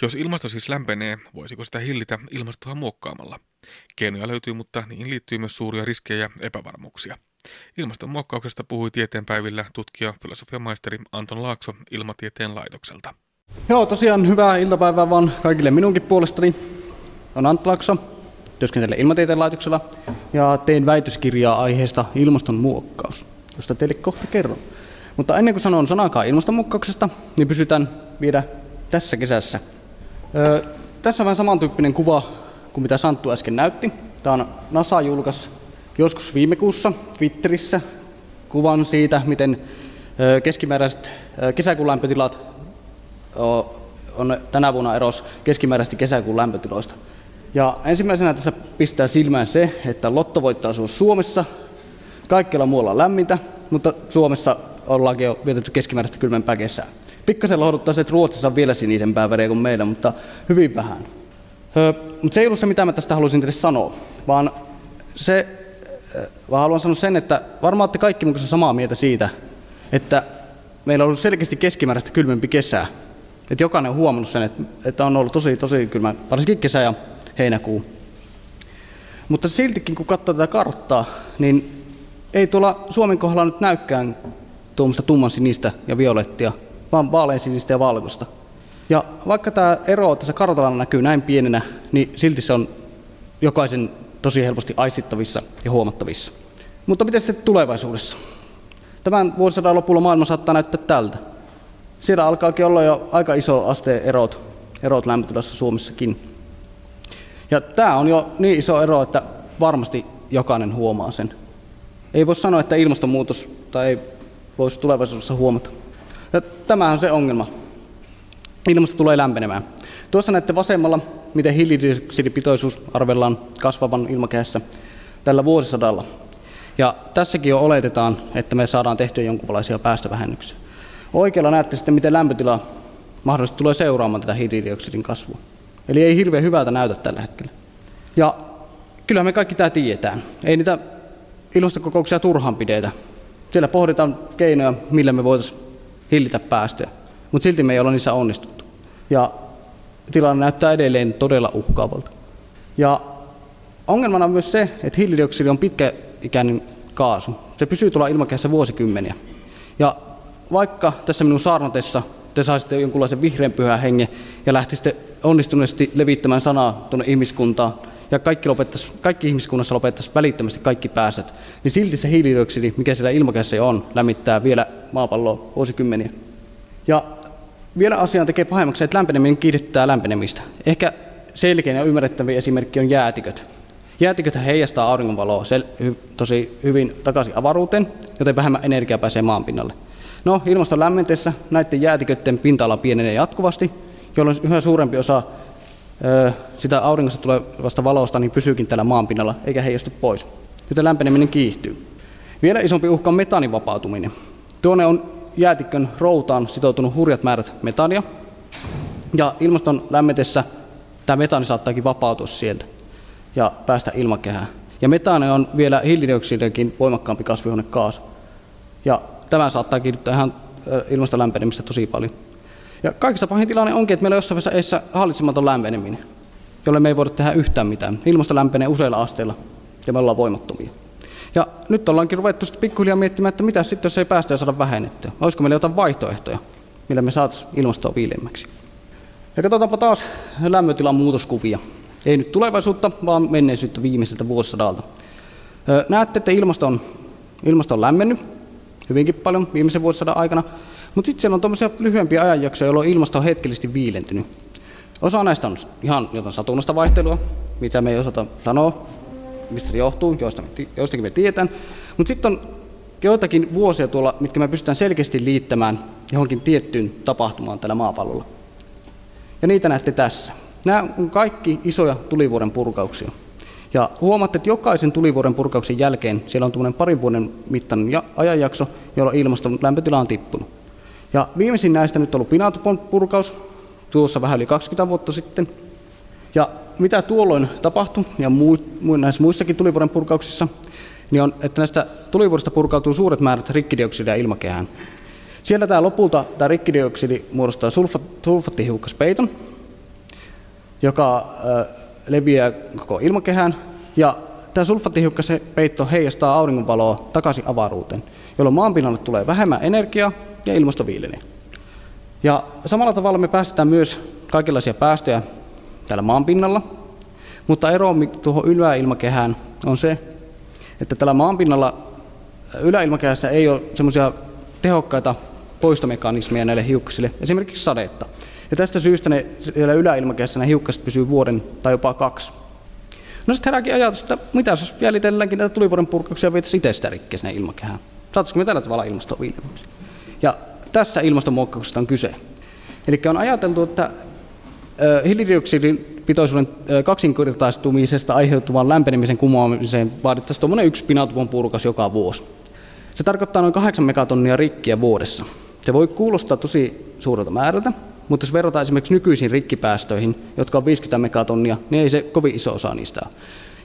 Jos ilmasto siis lämpenee, voisiko sitä hillitä ilmastoa muokkaamalla? Keinoja löytyy, mutta niihin liittyy myös suuria riskejä ja epävarmuuksia. Ilmastonmuokkauksesta puhui tieteenpäivillä tutkija filosofian maisteri Anton Laakso Ilmatieteen laitokselta. Joo, tosiaan hyvää iltapäivää vaan kaikille minunkin puolestani. On Anton Laakso, työskentelen Ilmatieteen laitoksella ja tein väitöskirjaa aiheesta ilmastonmuokkaus, josta teille kohta kerron. Mutta ennen kuin sanon sanakaan ilmastonmuokkauksesta, niin pysytään vielä tässä kesässä Öö, tässä on vähän samantyyppinen kuva kuin mitä Santtu äsken näytti. Tämä on NASA julkaisi joskus viime kuussa Twitterissä kuvan siitä, miten keskimääräiset kesäkuun lämpötilat on tänä vuonna eros keskimääräisesti kesäkuun lämpötiloista. Ja ensimmäisenä tässä pistää silmään se, että lottovoittoisuus Suomessa, kaikkialla muualla lämmintä, mutta Suomessa ollaankin jo vietetty keskimääräistä kylmempää kesää. Pikkasen lohduttaa se, että Ruotsissa on vielä sinisempää väriä kuin meillä, mutta hyvin vähän. Öö, mutta se ei ollut se, mitä mä tästä halusin teille sanoa, vaan se, vaan haluan sanoa sen, että varmaan olette kaikki mun samaa mieltä siitä, että meillä on ollut selkeästi keskimääräistä kylmempi kesää. Että jokainen on huomannut sen, että, että on ollut tosi, tosi kylmä, varsinkin kesä ja heinäkuu. Mutta siltikin, kun katsoo tätä karttaa, niin ei tuolla Suomen kohdalla nyt näykään tuommoista tumman sinistä ja violettia, vaan vaaleansinistä ja valkoista. Ja vaikka tämä ero tässä kartalla näkyy näin pienenä, niin silti se on jokaisen tosi helposti aistittavissa ja huomattavissa. Mutta miten sitten tulevaisuudessa? Tämän vuosisadan lopulla maailma saattaa näyttää tältä. Siellä alkaakin olla jo aika iso asteen erot, erot lämpötilassa Suomessakin. Ja tämä on jo niin iso ero, että varmasti jokainen huomaa sen. Ei voi sanoa, että ilmastonmuutos tai ei voisi tulevaisuudessa huomata. Ja tämä on se ongelma. Ilmasto tulee lämpenemään. Tuossa näette vasemmalla, miten hiilidioksidipitoisuus arvellaan kasvavan ilmakehässä tällä vuosisadalla. Ja tässäkin jo oletetaan, että me saadaan tehtyä jonkinlaisia päästövähennyksiä. Oikealla näette sitten, miten lämpötila mahdollisesti tulee seuraamaan tätä hiilidioksidin kasvua. Eli ei hirveän hyvältä näytä tällä hetkellä. Ja kyllä me kaikki tämä tiedetään. Ei niitä ilmastokokouksia turhaan pidetä. Siellä pohditaan keinoja, millä me voitaisiin hillitä päästöjä, mutta silti me ei olla niissä onnistuttu. Ja tilanne näyttää edelleen todella uhkaavalta. Ja ongelmana on myös se, että hiilidioksidi on pitkäikäinen kaasu. Se pysyy tuolla ilmakehässä vuosikymmeniä. Ja vaikka tässä minun saarnatessa te saisitte jonkunlaisen vihreän pyhän hengen ja lähtisitte onnistuneesti levittämään sanaa tuonne ihmiskuntaan, ja kaikki, lopettaisi, kaikki ihmiskunnassa lopettaisi välittömästi kaikki päästöt, niin silti se hiilidioksidi, mikä siellä ilmakehässä on, lämmittää vielä maapalloa vuosikymmeniä. Ja vielä asiaan tekee pahemmaksi, että lämpeneminen kiihdyttää lämpenemistä. Ehkä selkeä ja ymmärrettävä esimerkki on jäätiköt. Jäätiköt heijastaa auringonvaloa sel- tosi hyvin takaisin avaruuteen, joten vähemmän energiaa pääsee maan pinnalle. No, ilmaston lämmentessä näiden jäätiköiden pinta-ala pienenee jatkuvasti, jolloin yhä suurempi osa sitä auringosta tulevasta valosta niin pysyykin täällä maan pinnalla, eikä heijastu pois. Joten lämpeneminen kiihtyy. Vielä isompi uhka on metaanin vapautuminen. Tuonne on jäätikön routaan sitoutunut hurjat määrät metania, ja ilmaston lämmetessä tämä metaani saattaakin vapautua sieltä ja päästä ilmakehään. Ja metaani on vielä hiilidioksidiakin voimakkaampi kasvihuonekaasu. Ja tämä saattaa kiihdyttää ihan ilmaston lämpenemistä tosi paljon. Ja kaikista pahin tilanne onkin, että meillä on jossain vaiheessa hallitsematon lämpeneminen, jolle me ei voida tehdä yhtään mitään. Ilmasto lämpenee useilla asteilla ja me ollaan voimattomia. Ja nyt ollaankin ruvettu sitten pikkuhiljaa miettimään, että mitä sitten, jos ei päästöjä saada vähennettyä. Olisiko meillä jotain vaihtoehtoja, millä me saataisiin ilmastoa viileämmäksi. Ja katsotaanpa taas lämmötilan muutoskuvia. Ei nyt tulevaisuutta, vaan menneisyyttä viimeiseltä vuosisadalta. Näette, että ilmasto on, ilmasto on lämmennyt hyvinkin paljon viimeisen vuosisadan aikana, mutta sitten siellä on tuommoisia lyhyempiä ajanjaksoja, jolloin ilmasto on hetkellisesti viilentynyt. Osa näistä on ihan jotain satunnaista vaihtelua, mitä me ei osata sanoa, mistä se johtuu, joista me, joistakin me tiedetään. Mutta sitten on joitakin vuosia tuolla, mitkä me pystytään selkeästi liittämään johonkin tiettyyn tapahtumaan tällä maapallolla. Ja niitä näette tässä. Nämä on kaikki isoja tulivuoren purkauksia. Ja huomaatte, että jokaisen tulivuoren purkauksen jälkeen siellä on tuommoinen parin vuoden mittainen ajanjakso, jolloin ilmaston lämpötila on tippunut. Ja viimeisin näistä nyt on ollut Pinatopon purkaus, tuossa vähän yli 20 vuotta sitten. Ja mitä tuolloin tapahtui, ja muu, näissä muissakin tulivuoren purkauksissa, niin on, että näistä tulivuorista purkautuu suuret määrät rikkidioksidia ilmakehään. Siellä tämä lopulta tämä rikkidioksidi muodostaa sulfa, sulfattihiukkaspeiton, joka äh, leviää koko ilmakehään, ja tämä sulfattihiukkasen peitto heijastaa auringonvaloa takaisin avaruuteen, jolloin maanpinnalle tulee vähemmän energiaa ja ilmasto viilenee. Ja samalla tavalla me päästetään myös kaikenlaisia päästöjä täällä maanpinnalla, mutta ero tuohon yläilmakehään on se, että tällä maanpinnalla yläilmakehässä ei ole semmoisia tehokkaita poistomekanismeja näille hiukkasille, esimerkiksi sadetta. Ja tästä syystä ne siellä yläilmakehässä ne hiukkaset pysyy vuoden tai jopa kaksi. No sitten herääkin ajatus, että mitä jos jäljitelläänkin näitä tulivuoden purkauksia vietäisiin itse sitä rikkeä sinne ilmakehään. Saataisiko me tällä tavalla ilmastoa viileämmäksi? Ja tässä ilmastonmuokkauksesta on kyse. Eli on ajateltu, että hiilidioksidin pitoisuuden kaksinkertaistumisesta aiheutuvan lämpenemisen kumoamiseen vaadittaisiin tuommoinen yksi pinatupon purkas joka vuosi. Se tarkoittaa noin 8 megatonnia rikkiä vuodessa. Se voi kuulostaa tosi suurelta määrältä, mutta jos verrataan esimerkiksi nykyisiin rikkipäästöihin, jotka on 50 megatonnia, niin ei se kovin iso osa niistä ole.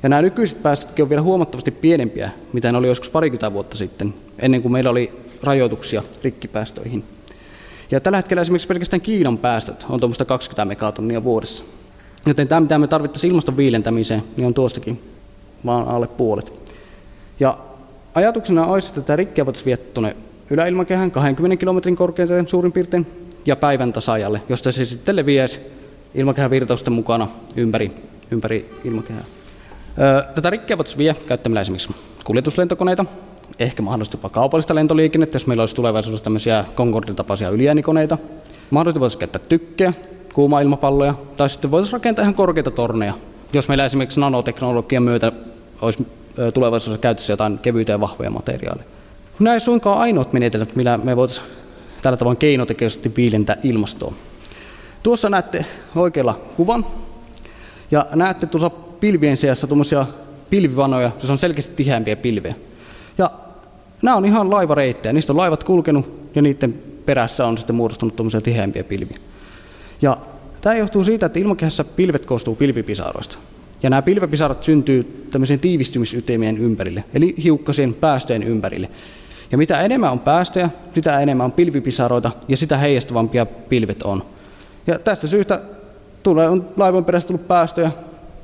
Ja nämä nykyiset päästötkin on vielä huomattavasti pienempiä, mitä ne oli joskus parikymmentä vuotta sitten, ennen kuin meillä oli rajoituksia rikkipäästöihin. Ja tällä hetkellä esimerkiksi pelkästään Kiinan päästöt on tuommoista 20 megatonnia vuodessa. Joten tämä, mitä me tarvittaisiin ilmaston viilentämiseen, niin on tuostakin vaan alle puolet. Ja ajatuksena olisi, että tätä rikkiä voitaisiin viedä tuonne yläilmakehän 20 kilometrin korkeuteen suurin piirtein ja päivän tasajalle, josta se sitten leviäisi ilmakehän virtausten mukana ympäri, ympäri ilmakehää. Tätä rikkiä voitaisiin viedä käyttämällä esimerkiksi kuljetuslentokoneita, ehkä mahdollisesti jopa kaupallista lentoliikennettä, jos meillä olisi tulevaisuudessa tämmöisiä Concordin tapaisia yliäänikoneita. Mahdollisesti voitaisiin käyttää tykkejä, kuuma-ilmapalloja, tai sitten voitaisiin rakentaa ihan korkeita torneja, jos meillä esimerkiksi nanoteknologian myötä olisi tulevaisuudessa käytössä jotain kevyitä ja vahvoja materiaaleja. Nämä ei suinkaan ainoat menetelmät, millä me voitaisiin tällä tavoin keinotekoisesti viilentää ilmastoa. Tuossa näette oikealla kuvan, ja näette tuossa pilvien seassa tuommoisia pilvivanoja, se on selkeästi tiheämpiä pilvejä. Ja nämä on ihan laivareittejä, niistä on laivat kulkenut ja niiden perässä on sitten muodostunut tuommoisia tiheämpiä pilviä. Ja tämä johtuu siitä, että ilmakehässä pilvet koostuu pilvipisaroista. Ja nämä pilvepisarat syntyy tämmöisen tiivistymisytimien ympärille, eli hiukkasien päästöjen ympärille. Ja mitä enemmän on päästöjä, sitä enemmän on pilvipisaroita ja sitä heijastavampia pilvet on. Ja tästä syystä tulee, on laivan perässä tullut päästöjä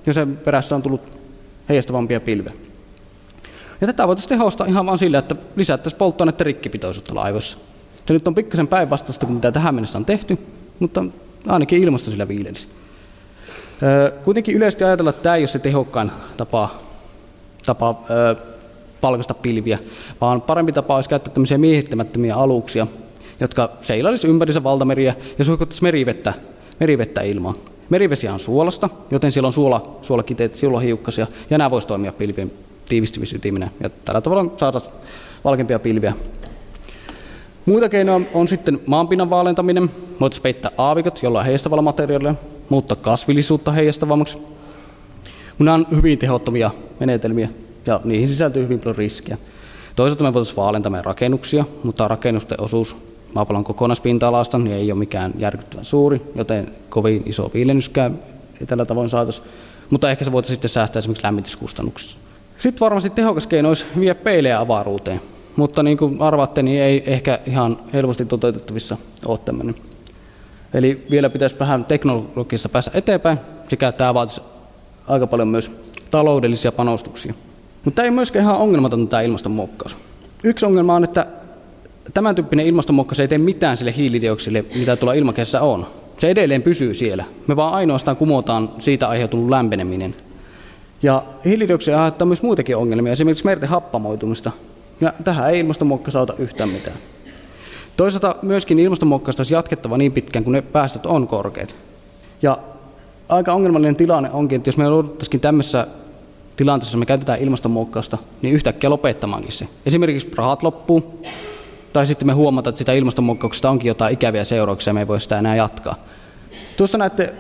ja sen perässä on tullut heijastavampia pilvejä. Ja tätä voitaisiin tehostaa ihan vain sillä, että lisättäisiin polttoainetta rikkipitoisuutta laivoissa. Se nyt on pikkasen päinvastaista kuin mitä tähän mennessä on tehty, mutta ainakin ilmasto sillä viilelisi. Kuitenkin yleisesti ajatellaan, että tämä ei ole se tehokkain tapa, tapa palkasta pilviä, vaan parempi tapa olisi käyttää tämmöisiä miehittämättömiä aluksia, jotka seilaisi ympärissä valtameriä ja suihkuttaisi merivettä, merivettä ilmaan. Merivesiä on suolasta, joten siellä on suola, suolakiteitä, suolahiukkasia, ja nämä voisi toimia pilvien tiivistymisytiminä. Ja tällä tavalla saada valkempia pilviä. Muita keinoja on sitten maanpinnan vaalentaminen. Voitaisiin peittää aavikot jollain heijastavalla materiaalilla, muuttaa kasvillisuutta heijastavammaksi. Nämä on hyvin tehottomia menetelmiä ja niihin sisältyy hyvin paljon riskiä. Toisaalta me voitaisiin vaalentaa rakennuksia, mutta rakennusten osuus maapallon kokonaispinta-alasta niin ei ole mikään järkyttävän suuri, joten kovin iso viilennyskään ei tällä tavoin saataisiin. Mutta ehkä se voitaisiin sitten säästää esimerkiksi lämmityskustannuksissa. Sitten varmasti tehokas keino olisi vie peilejä avaruuteen, mutta niin kuin arvaatte, niin ei ehkä ihan helposti toteutettavissa ole tämmöinen. Eli vielä pitäisi vähän teknologiassa päästä eteenpäin, sekä tämä vaatisi aika paljon myös taloudellisia panostuksia. Mutta tämä ei myöskään ihan ongelmaton tämä ilmastonmuokkaus. Yksi ongelma on, että tämän tyyppinen ilmastonmuokkaus ei tee mitään sille hiilidioksidille, mitä tuolla ilmakehässä on. Se edelleen pysyy siellä. Me vaan ainoastaan kumotaan siitä aiheutunut lämpeneminen. Ja hiilidioksidi aiheuttaa myös muitakin ongelmia, esimerkiksi merten happamoitumista. Ja tähän ei ilmastonmuokkaus auta yhtään mitään. Toisaalta myöskin ilmastonmuokkausta olisi jatkettava niin pitkään, kun ne päästöt on korkeat. Ja aika ongelmallinen tilanne onkin, että jos me jouduttaisiin tämmöisessä tilanteessa, me käytetään ilmastonmuokkausta, niin yhtäkkiä lopettamaankin se. Esimerkiksi rahat loppuu, tai sitten me huomataan, että sitä ilmastonmuokkauksesta onkin jotain ikäviä seurauksia, me ei voi sitä enää jatkaa. Tuossa näette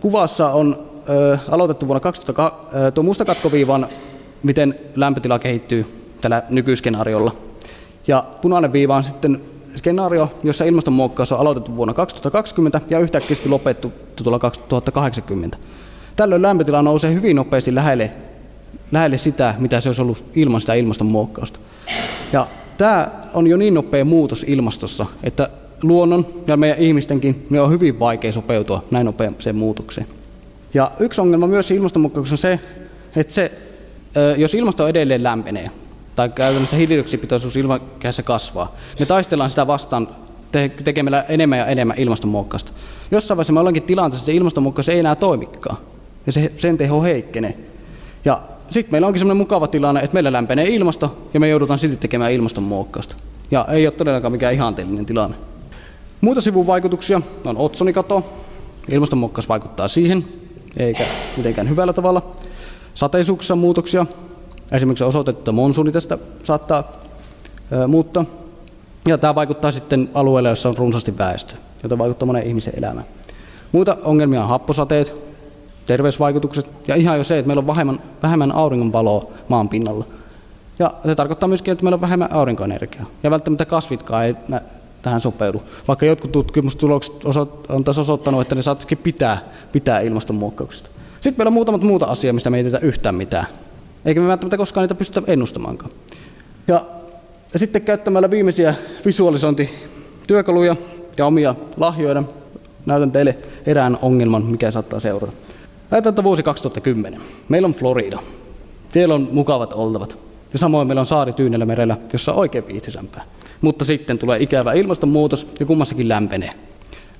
kuvassa on ö, aloitettu vuonna 2000 ö, tuo mustakatkoviivan, miten lämpötila kehittyy tällä nykyskenaariolla. Ja punainen viiva on sitten skenaario, jossa ilmastonmuokkaus on aloitettu vuonna 2020 ja yhtäkkiä lopettu tuolla 2080. Tällöin lämpötila nousee hyvin nopeasti lähelle, lähelle sitä, mitä se olisi ollut ilman sitä ilmastonmuokkausta. Ja tämä on jo niin nopea muutos ilmastossa, että luonnon ja meidän ihmistenkin ne on hyvin vaikea sopeutua näin nopeaseen muutokseen. Ja yksi ongelma myös ilmastonmuokkauksessa on se, että se, jos ilmasto edelleen lämpenee, tai käytännössä hiilidioksidipitoisuus ilmakehässä kasvaa. Me taistellaan sitä vastaan te- tekemällä enemmän ja enemmän ilmastonmuokkausta. Jossain vaiheessa me ollaankin tilanteessa, että se ilmastonmuokkaus ei enää toimikaan, ja se, sen teho heikkenee. Ja sitten meillä onkin semmoinen mukava tilanne, että meillä lämpenee ilmasto, ja me joudutaan sitten tekemään ilmastonmuokkausta. Ja ei ole todellakaan mikään ihanteellinen tilanne. Muita sivuvaikutuksia on otsonikato. Ilmastonmuokkaus vaikuttaa siihen, eikä mitenkään hyvällä tavalla. Sateisuuksissa muutoksia, Esimerkiksi osoitettu, että monsuuni tästä saattaa ö, muuttaa. Ja tämä vaikuttaa sitten alueelle, jossa on runsaasti väestö, jota vaikuttaa monen ihmisen elämään. Muita ongelmia on happosateet, terveysvaikutukset ja ihan jo se, että meillä on vähemmän, vähemmän auringonvaloa maan pinnalla. Ja se tarkoittaa myöskin, että meillä on vähemmän aurinkoenergiaa. Ja välttämättä kasvitkaan ei tähän sopeudu. Vaikka jotkut tutkimustulokset on taas osoittanut, että ne saattaisikin pitää, pitää ilmastonmuokkauksesta. Sitten meillä on muutamat muuta asiaa, mistä me ei tehdä yhtään mitään eikä me välttämättä koskaan niitä pystytä ennustamaankaan. Ja, ja sitten käyttämällä viimeisiä visualisointityökaluja ja omia lahjoja näytän teille erään ongelman, mikä saattaa seurata. Ajatellaan, että vuosi 2010. Meillä on Florida. Siellä on mukavat oltavat. Ja samoin meillä on saari Tyynellä merellä, jossa on oikein viihtyisempää. Mutta sitten tulee ikävä ilmastonmuutos ja kummassakin lämpenee.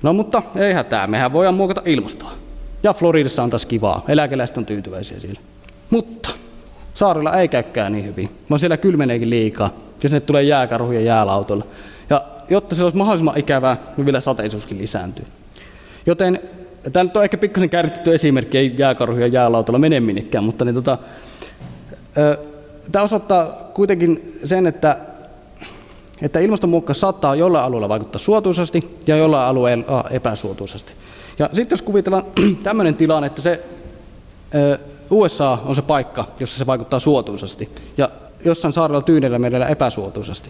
No mutta ei hätää, mehän voidaan muokata ilmastoa. Ja Floridassa on taas kivaa, eläkeläiset on tyytyväisiä siellä. Mutta Saarilla ei käykään niin hyvin, vaan siellä kylmeneekin liikaa, ja sinne tulee jääkarhuja jäälautolla. Ja jotta se olisi mahdollisimman ikävää, niin vielä sateisuuskin lisääntyy. Joten tämä nyt on ehkä pikkasen kärjistetty esimerkki, ei jääkarhuja jäälautolla mene minnekään, mutta niin tota, tämä osoittaa kuitenkin sen, että, että ilmastonmuokkaus saattaa jollain alueella vaikuttaa suotuisasti ja jollain alueella epäsuotuisasti. Ja sitten jos kuvitellaan (clears throat) tämmöinen tilanne, että se USA on se paikka, jossa se vaikuttaa suotuisasti, ja jossain saarella Tyynellä merellä epäsuotuisasti.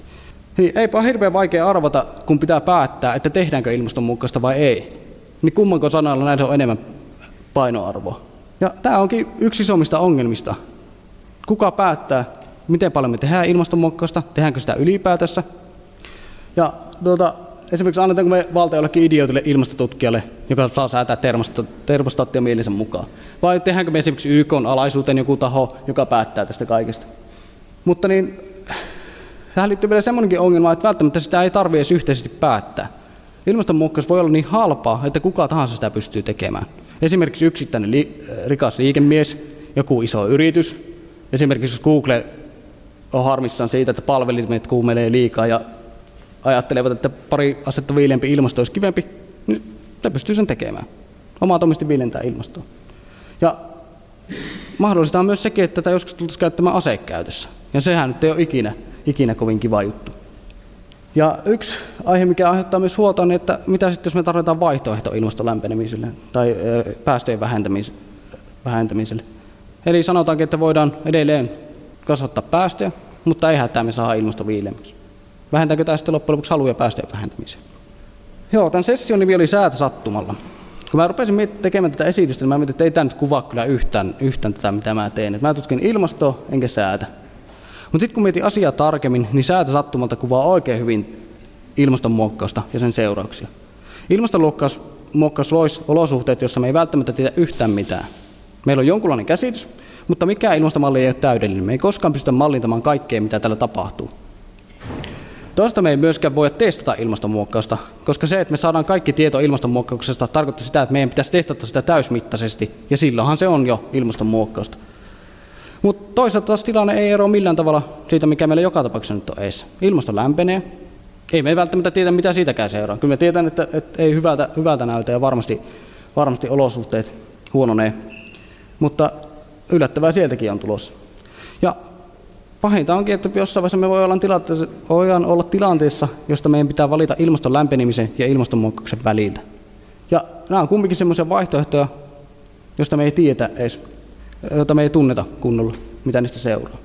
Niin eipä ole hirveän vaikea arvata, kun pitää päättää, että tehdäänkö ilmastonmuokkaista vai ei. niin kummanko sanalla näitä on enemmän painoarvoa. Ja tämä onkin yksi isommista ongelmista. Kuka päättää, miten paljon me tehdään ilmastonmuokkausta, tehdäänkö sitä ylipäätänsä. Ja tuota, esimerkiksi annetaanko me valta jollekin idiotille ilmastotutkijalle, joka saa säätää termostaattia mielensä mukaan. Vai tehdäänkö me esimerkiksi YK alaisuuteen joku taho, joka päättää tästä kaikesta. Mutta niin, tähän liittyy vielä semmoinenkin ongelma, että välttämättä sitä ei tarvitse edes yhteisesti päättää. Ilmastonmuokkaus voi olla niin halpaa, että kuka tahansa sitä pystyy tekemään. Esimerkiksi yksittäinen li- rikas liikemies, joku iso yritys. Esimerkiksi jos Google on harmissaan siitä, että palvelimet kuumelee liikaa ja ajattelevat, että pari asetta viileämpi ilmasto olisi kivempi, niin se pystyy sen tekemään. Omatoimisesti viilentää ilmastoa. Ja mahdollista on myös sekin, että tätä joskus tultaisiin käyttämään asekäytössä. Ja sehän nyt ei ole ikinä, ikinä kovin kiva juttu. Ja yksi aihe, mikä aiheuttaa myös huolta, on, että mitä sitten, jos me tarvitaan vaihtoehto ilmaston lämpenemiselle tai päästöjen vähentämiselle. Eli sanotaankin, että voidaan edelleen kasvattaa päästöjä, mutta ei hätää, me saa ilmasto viileämmäksi. Vähentääkö tämä sitten loppujen lopuksi haluja päästöjen vähentämiseen? Joo, tämän session nimi oli Säätä sattumalla. Kun mä rupesin tekemään tätä esitystä, niin mä mietin, että ei tämä nyt kuvaa kyllä yhtään, yhtään tätä, mitä mä teen. Et mä tutkin ilmastoa enkä säätä. Mutta sitten kun mietin asiaa tarkemmin, niin säätä sattumalta kuvaa oikein hyvin ilmastonmuokkausta ja sen seurauksia. Ilmastonmuokkaus loisi olosuhteet, joissa me ei välttämättä tiedä yhtään mitään. Meillä on jonkunlainen käsitys, mutta mikä ilmastomalli ei ole täydellinen. Me ei koskaan pystytä mallintamaan kaikkea, mitä täällä tapahtuu. Toista me ei myöskään voi testata ilmastonmuokkausta, koska se, että me saadaan kaikki tieto ilmastonmuokkauksesta, tarkoittaa sitä, että meidän pitäisi testata sitä täysmittaisesti, ja silloinhan se on jo ilmastonmuokkausta. Mutta toisaalta taas tilanne ei eroa millään tavalla siitä, mikä meillä joka tapauksessa nyt on eessä. Ilmasto lämpenee, ei me välttämättä tiedä, mitä siitäkään seuraa. Kyllä me tiedän, että, että ei hyvältä, hyvältä näytä ja varmasti, varmasti olosuhteet huononee, mutta yllättävää sieltäkin on tulossa. Ja pahinta onkin, että jossain vaiheessa me voidaan olla, voidaan olla tilanteessa, josta meidän pitää valita ilmaston lämpenemisen ja ilmastonmuutoksen väliltä. Ja nämä on kumminkin semmoisia vaihtoehtoja, joista me ei tiedä edes, joita me ei tunneta kunnolla, mitä niistä seuraa.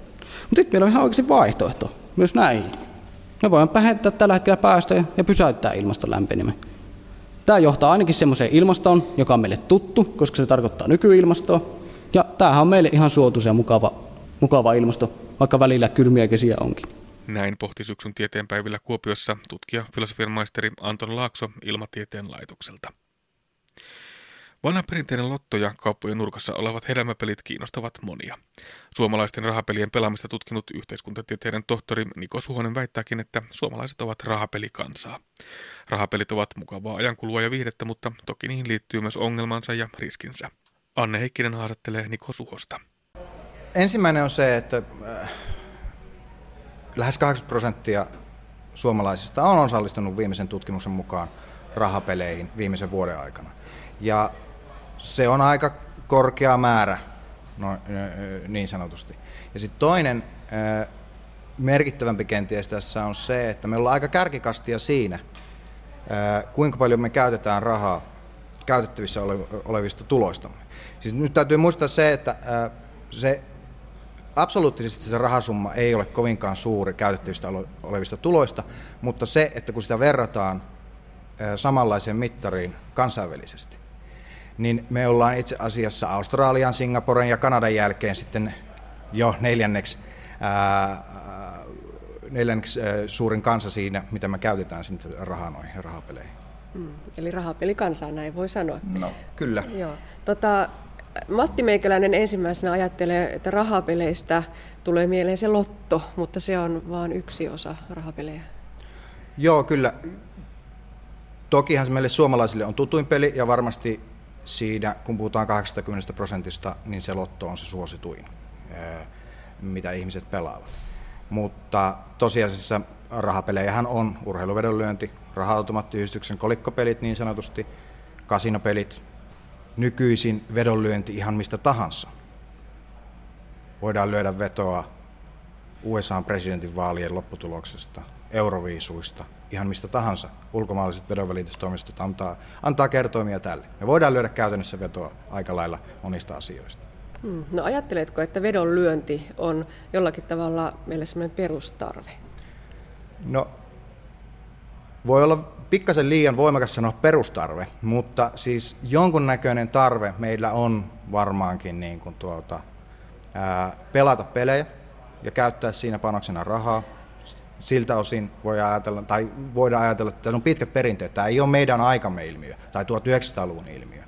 Mutta sitten meillä on ihan oikeasti vaihtoehto myös näihin. Me voidaan vähentää tällä hetkellä päästöjä ja pysäyttää ilmaston lämpeneminen. Tämä johtaa ainakin semmoiseen ilmastoon, joka on meille tuttu, koska se tarkoittaa nykyilmastoa. Ja tämähän on meille ihan suotuisa ja mukava, mukava ilmasto, vaikka välillä kylmiä kesiä onkin. Näin pohti syksyn tieteenpäivillä Kuopiossa tutkija filosofian maisteri Anton Laakso Ilmatieteen laitokselta. Vanha perinteinen lotto ja kauppojen nurkassa olevat hedelmäpelit kiinnostavat monia. Suomalaisten rahapelien pelaamista tutkinut yhteiskuntatieteiden tohtori Niko Suhonen väittääkin, että suomalaiset ovat rahapelikansaa. Rahapelit ovat mukavaa ajankulua ja viihdettä, mutta toki niihin liittyy myös ongelmansa ja riskinsä. Anne Heikkinen haastattelee Niko Suhosta. Ensimmäinen on se, että äh, lähes 80 prosenttia suomalaisista on osallistunut viimeisen tutkimuksen mukaan rahapeleihin viimeisen vuoden aikana. Ja se on aika korkea määrä no, niin sanotusti. Ja sitten toinen merkittävämpi kenties tässä on se, että me ollaan aika kärkikastia siinä, kuinka paljon me käytetään rahaa käytettävissä olevista tuloistamme. Siis nyt täytyy muistaa se, että se absoluuttisesti se rahasumma ei ole kovinkaan suuri käytettävistä olevista tuloista, mutta se, että kun sitä verrataan samanlaiseen mittariin kansainvälisesti, niin me ollaan itse asiassa Australian, Singaporen ja Kanadan jälkeen sitten jo neljänneksi, ää, neljänneksi suurin kansa siinä, mitä me käytetään sitten rahaa noihin rahapeleihin. Mm, eli rahapelikansaa, näin voi sanoa. No, kyllä. Joo. Tota, Matti Meikäläinen ensimmäisenä ajattelee, että rahapeleistä tulee mieleen se lotto, mutta se on vain yksi osa rahapelejä. Joo, kyllä. Tokihan se meille suomalaisille on tutuin peli ja varmasti siinä, kun puhutaan 80 prosentista, niin se lotto on se suosituin, mitä ihmiset pelaavat. Mutta tosiasiassa rahapelejähän on urheiluvedonlyönti, raha-automaattiyhdistyksen kolikkopelit niin sanotusti, kasinopelit, nykyisin vedonlyönti ihan mistä tahansa. Voidaan lyödä vetoa USA presidentin vaalien lopputuloksesta, euroviisuista, ihan mistä tahansa ulkomaalaiset vedonvälitystoimistot antaa, antaa kertoimia tälle. Me voidaan lyödä käytännössä vetoa aika lailla monista asioista. Hmm. No ajatteletko, että vedon lyönti on jollakin tavalla meille sellainen perustarve? No, voi olla pikkasen liian voimakas sanoa perustarve, mutta siis jonkunnäköinen tarve meillä on varmaankin niin kuin tuota, ää, pelata pelejä ja käyttää siinä panoksena rahaa. Siltä osin voi ajatella, tai voidaan ajatella, että on pitkät perinteet. Tämä ei ole meidän aikamme ilmiö tai 1900-luvun ilmiö,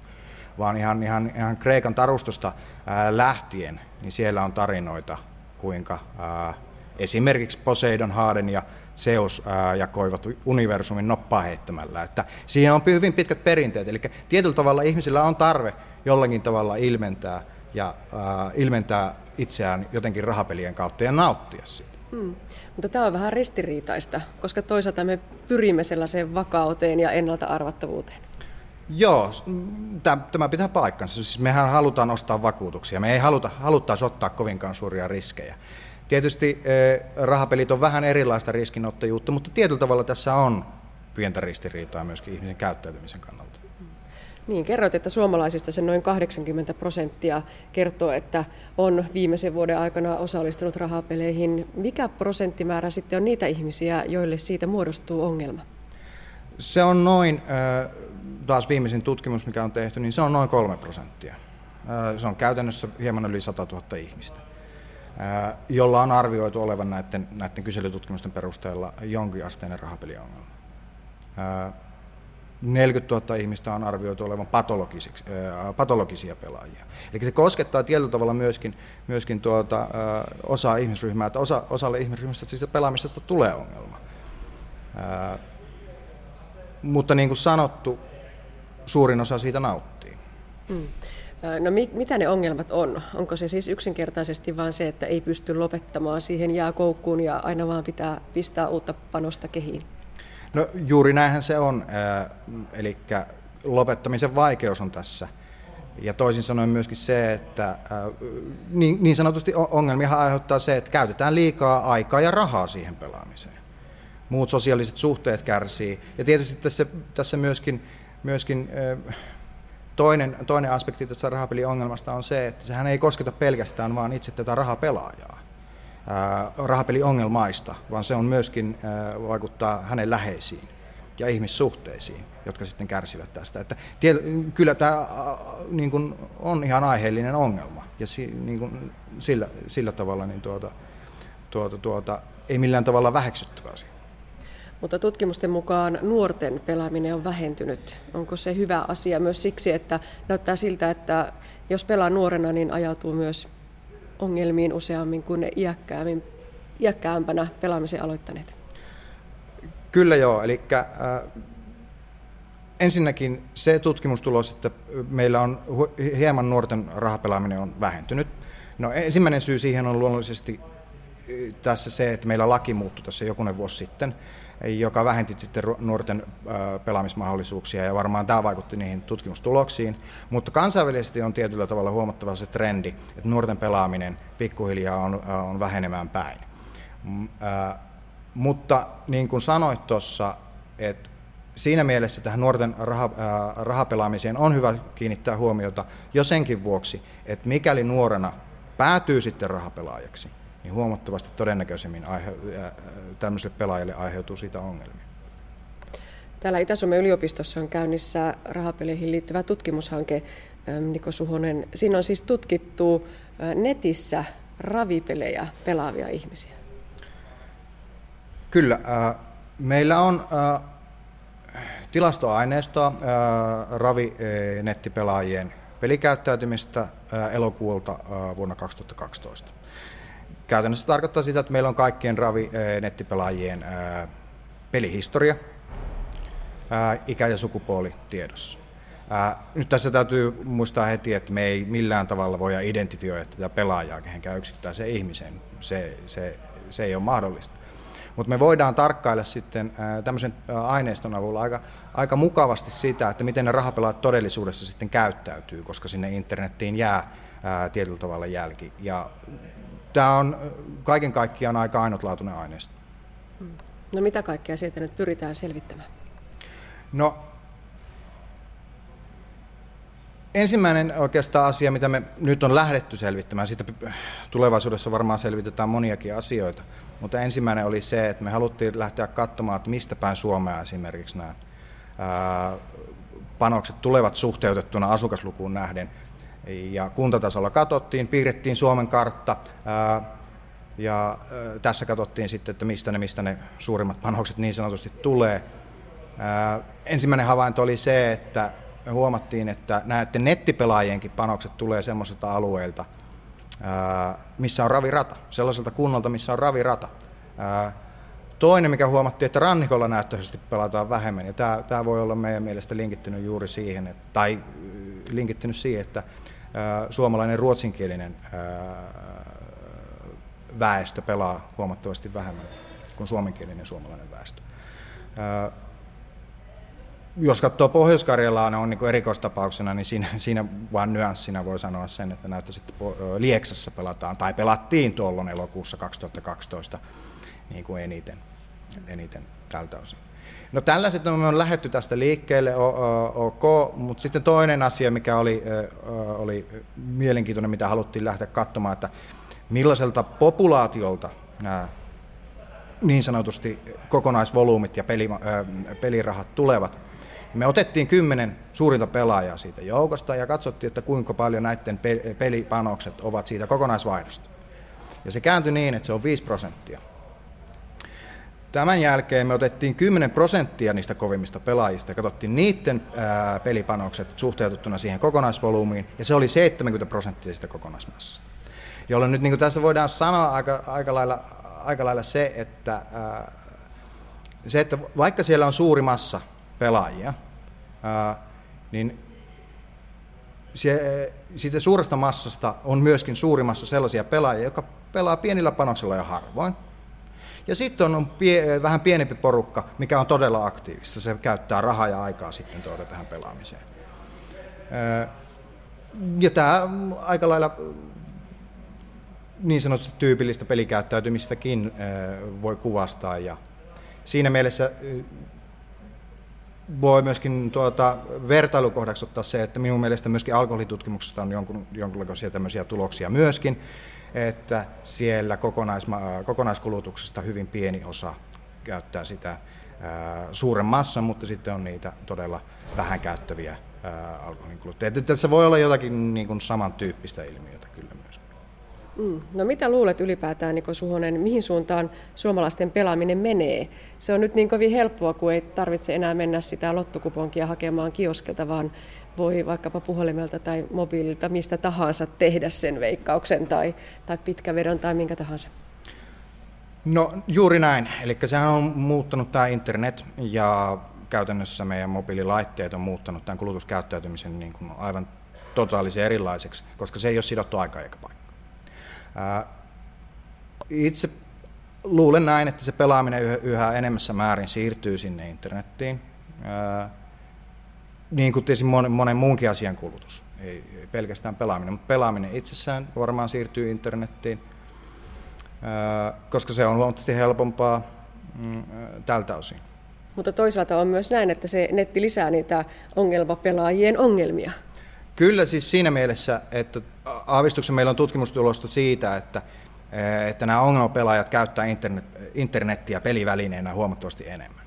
vaan ihan, ihan, ihan Kreikan tarustosta ää, lähtien, niin siellä on tarinoita, kuinka ää, esimerkiksi Poseidon, Haaden ja Zeus ää, jakoivat universumin noppaa heittämällä. Että siinä on hyvin pitkät perinteet, eli tietyllä tavalla ihmisillä on tarve jollakin tavalla ilmentää ja ää, ilmentää itseään jotenkin rahapelien kautta ja nauttia siitä. Hmm. Mutta tämä on vähän ristiriitaista, koska toisaalta me pyrimme sellaiseen vakauteen ja ennalta arvattavuuteen. Joo, tämä pitää paikkansa. Siis mehän halutaan ostaa vakuutuksia. Me ei haluta, haluttaisi ottaa kovinkaan suuria riskejä. Tietysti rahapelit on vähän erilaista riskinottajuutta, mutta tietyllä tavalla tässä on pientä ristiriitaa myöskin ihmisen käyttäytymisen kannalta. Niin, kerroit, että suomalaisista se noin 80 prosenttia kertoo, että on viimeisen vuoden aikana osallistunut rahapeleihin. Mikä prosenttimäärä sitten on niitä ihmisiä, joille siitä muodostuu ongelma? Se on noin, taas viimeisin tutkimus, mikä on tehty, niin se on noin kolme prosenttia. Se on käytännössä hieman yli 100 000 ihmistä jolla on arvioitu olevan näiden, näiden kyselytutkimusten perusteella jonkinasteinen rahapeliongelma. 40 000 ihmistä on arvioitu olevan patologisia pelaajia. Eli se koskettaa tietyllä tavalla myöskin, myöskin tuota, osaa ihmisryhmää, että osa, osalle ihmisryhmästä siitä pelaamisesta tulee ongelma. Mutta niin kuin sanottu, suurin osa siitä nauttii. Mm. No mitä ne ongelmat on? Onko se siis yksinkertaisesti vain se, että ei pysty lopettamaan siihen jääkoukkuun ja aina vaan pitää pistää uutta panosta kehiin? No juuri näinhän se on. Eli lopettamisen vaikeus on tässä. Ja toisin sanoen myöskin se, että niin, niin sanotusti ongelmia aiheuttaa se, että käytetään liikaa aikaa ja rahaa siihen pelaamiseen. Muut sosiaaliset suhteet kärsii. Ja tietysti tässä, tässä myöskin, myöskin Toinen, toinen aspekti tässä rahapeliongelmasta on se, että sehän ei kosketa pelkästään vaan itse tätä rahapelaajaa, rahapeliongelmaista, vaan se on myöskin vaikuttaa hänen läheisiin ja ihmissuhteisiin, jotka sitten kärsivät tästä. Että kyllä tämä niin kuin, on ihan aiheellinen ongelma ja si, niin kuin, sillä, sillä tavalla niin tuota, tuota, tuota, ei millään tavalla väheksyttävä asia. Mutta tutkimusten mukaan nuorten pelaaminen on vähentynyt. Onko se hyvä asia myös siksi, että näyttää siltä, että jos pelaa nuorena, niin ajautuu myös ongelmiin useammin kuin iäkkäämmin, iäkkäämpänä pelaamisen aloittaneet? Kyllä joo, eli äh, ensinnäkin se tutkimustulos, että meillä on hieman nuorten rahapelaaminen on vähentynyt. No ensimmäinen syy siihen on luonnollisesti äh, tässä se, että meillä laki muuttui tässä jokunen vuosi sitten, joka vähenti sitten nuorten pelaamismahdollisuuksia ja varmaan tämä vaikutti niihin tutkimustuloksiin. Mutta kansainvälisesti on tietyllä tavalla huomattava se trendi, että nuorten pelaaminen pikkuhiljaa on, on vähenemään päin. Mutta niin kuin sanoit tuossa, että siinä mielessä tähän nuorten rah, rahapelaamiseen on hyvä kiinnittää huomiota jo senkin vuoksi, että mikäli nuorena päätyy sitten rahapelaajaksi, niin huomattavasti todennäköisemmin aihe, tämmöiselle pelaajalle aiheutuu siitä ongelmia. Täällä Itä-Suomen yliopistossa on käynnissä rahapeleihin liittyvä tutkimushanke, Niko Suhonen. Siinä on siis tutkittu netissä ravipelejä pelaavia ihmisiä. Kyllä. Meillä on tilastoaineistoa ravinettipelaajien pelikäyttäytymistä elokuulta vuonna 2012. Käytännössä tarkoittaa sitä, että meillä on kaikkien ravi-nettipelaajien pelihistoria, ikä ja sukupuoli tiedossa. Nyt tässä täytyy muistaa heti, että me ei millään tavalla voida identifioida tätä pelaajaa kehenkään yksittäiseen ihmiseen. Se, se, se ei ole mahdollista. Mutta me voidaan tarkkailla sitten tämmöisen aineiston avulla aika, aika mukavasti sitä, että miten ne rahapelaajat todellisuudessa sitten käyttäytyy, koska sinne internettiin jää tietyllä tavalla jälki. Ja tämä on kaiken kaikkiaan aika ainutlaatuinen aineisto. No mitä kaikkea sieltä nyt pyritään selvittämään? No ensimmäinen oikeastaan asia, mitä me nyt on lähdetty selvittämään, siitä tulevaisuudessa varmaan selvitetään moniakin asioita, mutta ensimmäinen oli se, että me haluttiin lähteä katsomaan, että mistä päin Suomea esimerkiksi nämä panokset tulevat suhteutettuna asukaslukuun nähden. Ja kuntatasolla katsottiin, piirrettiin Suomen kartta, ja tässä katsottiin sitten, että mistä ne, mistä ne suurimmat panokset niin sanotusti tulee. Ensimmäinen havainto oli se, että me huomattiin, että näiden nettipelaajienkin panokset tulee semmoisilta alueilta, missä on ravirata, sellaiselta kunnalta, missä on ravirata. Toinen, mikä huomattiin, että rannikolla näyttöisesti pelataan vähemmän, ja tämä, tämä voi olla meidän mielestä linkittynyt juuri siihen, että, tai linkittynyt siihen, että suomalainen ruotsinkielinen väestö pelaa huomattavasti vähemmän kuin suomenkielinen suomalainen väestö. Jos katsoo Pohjois-Karjalaa, on niin erikoistapauksena, niin siinä, siinä vain nyanssina voi sanoa sen, että näyttäisi, että Lieksassa pelataan, tai pelattiin tuolloin elokuussa 2012 niin kuin eniten, eniten tältä osin. No tällaiset no, me on lähetty tästä liikkeelle, ok, mutta sitten toinen asia, mikä oli, oli mielenkiintoinen, mitä haluttiin lähteä katsomaan, että millaiselta populaatiolta nämä niin sanotusti kokonaisvolyymit ja peli, pelirahat tulevat. Me otettiin kymmenen suurinta pelaajaa siitä joukosta ja katsottiin, että kuinka paljon näiden pelipanokset ovat siitä kokonaisvaihdosta. Ja se kääntyi niin, että se on 5 prosenttia. Tämän jälkeen me otettiin 10 prosenttia niistä kovimmista pelaajista ja katsottiin niiden ää, pelipanokset suhteutettuna siihen kokonaisvolyymiin, ja se oli 70 prosenttia siitä kokonaismassasta. Jolloin nyt niin kuin tässä voidaan sanoa aika, aika, lailla, aika lailla se, että, ää, se, että vaikka siellä on suuri massa pelaajia, ää, niin se, siitä suuresta massasta on myöskin suuri massa sellaisia pelaajia, jotka pelaa pienillä panoksilla ja harvoin. Ja sitten on pie, vähän pienempi porukka, mikä on todella aktiivista. Se käyttää rahaa ja aikaa sitten tuota tähän pelaamiseen. Ja tämä aika lailla niin sanotusti tyypillistä pelikäyttäytymistäkin voi kuvastaa. Ja siinä mielessä voi myöskin tuota, vertailukohdaksi ottaa se, että minun mielestä myöskin alkoholitutkimuksesta on jonkun, jonkinlaisia tämmöisiä tuloksia myöskin, että siellä kokonaisma- kkonaiskulutuksesta hyvin pieni osa käyttää sitä ää, suuren massan, mutta sitten on niitä todella vähän käyttäviä alkoholin kuluttajia. Tässä voi olla jotakin niin kuin samantyyppistä ilmiötä. Mm. No mitä luulet ylipäätään, Niko Suhonen, mihin suuntaan suomalaisten pelaaminen menee? Se on nyt niin kovin helppoa, kun ei tarvitse enää mennä sitä lottokuponkia hakemaan kioskelta, vaan voi vaikkapa puhelimelta tai mobiililta mistä tahansa tehdä sen veikkauksen tai, tai pitkävedon tai minkä tahansa. No juuri näin. Eli sehän on muuttanut tämä internet ja käytännössä meidän mobiililaitteet on muuttanut tämän kulutuskäyttäytymisen niin kuin aivan totaalisen erilaiseksi, koska se ei ole sidottu aika eikä paikka. Itse luulen näin, että se pelaaminen yhä enemmässä määrin siirtyy sinne internettiin niin kuin tietysti monen, monen muunkin asian kulutus, ei, pelkästään pelaaminen, mutta pelaaminen itsessään varmaan siirtyy internettiin, koska se on huomattavasti helpompaa mm, tältä osin. Mutta toisaalta on myös näin, että se netti lisää niitä ongelmapelaajien ongelmia. Kyllä siis siinä mielessä, että aavistuksen meillä on tutkimustulosta siitä, että, että nämä ongelmapelaajat käyttää internet, internettiä pelivälineenä huomattavasti enemmän.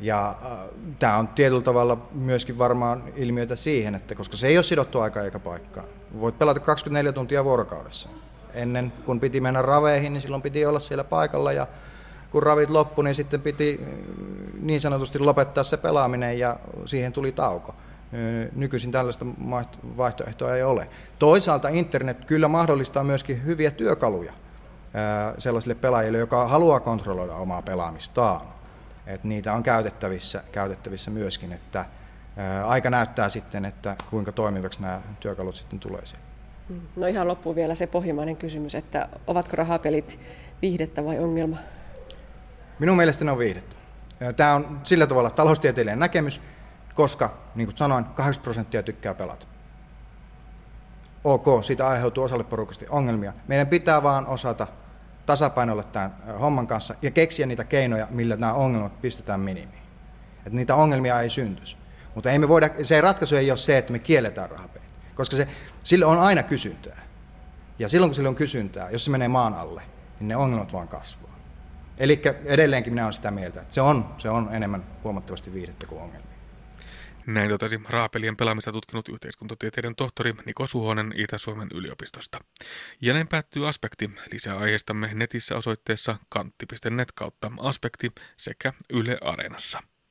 Ja äh, tämä on tietyllä tavalla myöskin varmaan ilmiötä siihen, että koska se ei ole sidottu aika eikä paikkaa. Voit pelata 24 tuntia vuorokaudessa. Ennen kun piti mennä raveihin, niin silloin piti olla siellä paikalla ja kun ravit loppu, niin sitten piti äh, niin sanotusti lopettaa se pelaaminen ja siihen tuli tauko. Nykyisin tällaista vaihtoehtoa ei ole. Toisaalta internet kyllä mahdollistaa myöskin hyviä työkaluja sellaisille pelaajille, joka haluaa kontrolloida omaa pelaamistaan että niitä on käytettävissä, käytettävissä myöskin, että aika näyttää sitten, että kuinka toimivaksi nämä työkalut sitten tulee siihen. Mm. No ihan loppuun vielä se pohjimainen kysymys, että ovatko rahapelit viihdettä vai ongelma? Minun mielestäni ne on viihdettä. Tämä on sillä tavalla taloustieteellinen näkemys, koska, niin kuin sanoin, 80 prosenttia tykkää pelata. Ok, siitä aiheutuu osalle porukasta ongelmia. Meidän pitää vaan osata tasapainoilla tämän homman kanssa ja keksiä niitä keinoja, millä nämä ongelmat pistetään minimiin. Että niitä ongelmia ei syntyisi. Mutta ei me voida, se ratkaisu ei ole se, että me kielletään rahapelit, koska se, sille on aina kysyntää. Ja silloin kun sille on kysyntää, jos se menee maan alle, niin ne ongelmat vaan kasvaa. Eli edelleenkin minä olen sitä mieltä, että se on, se on enemmän huomattavasti viihdettä kuin ongelmia. Näin totesi rahapelien pelaamista tutkinut yhteiskuntatieteiden tohtori Niko Suhonen Itä-Suomen yliopistosta. Ja näin päättyy aspekti. Lisää aiheistamme netissä osoitteessa kantti.net kautta aspekti sekä Yle Areenassa.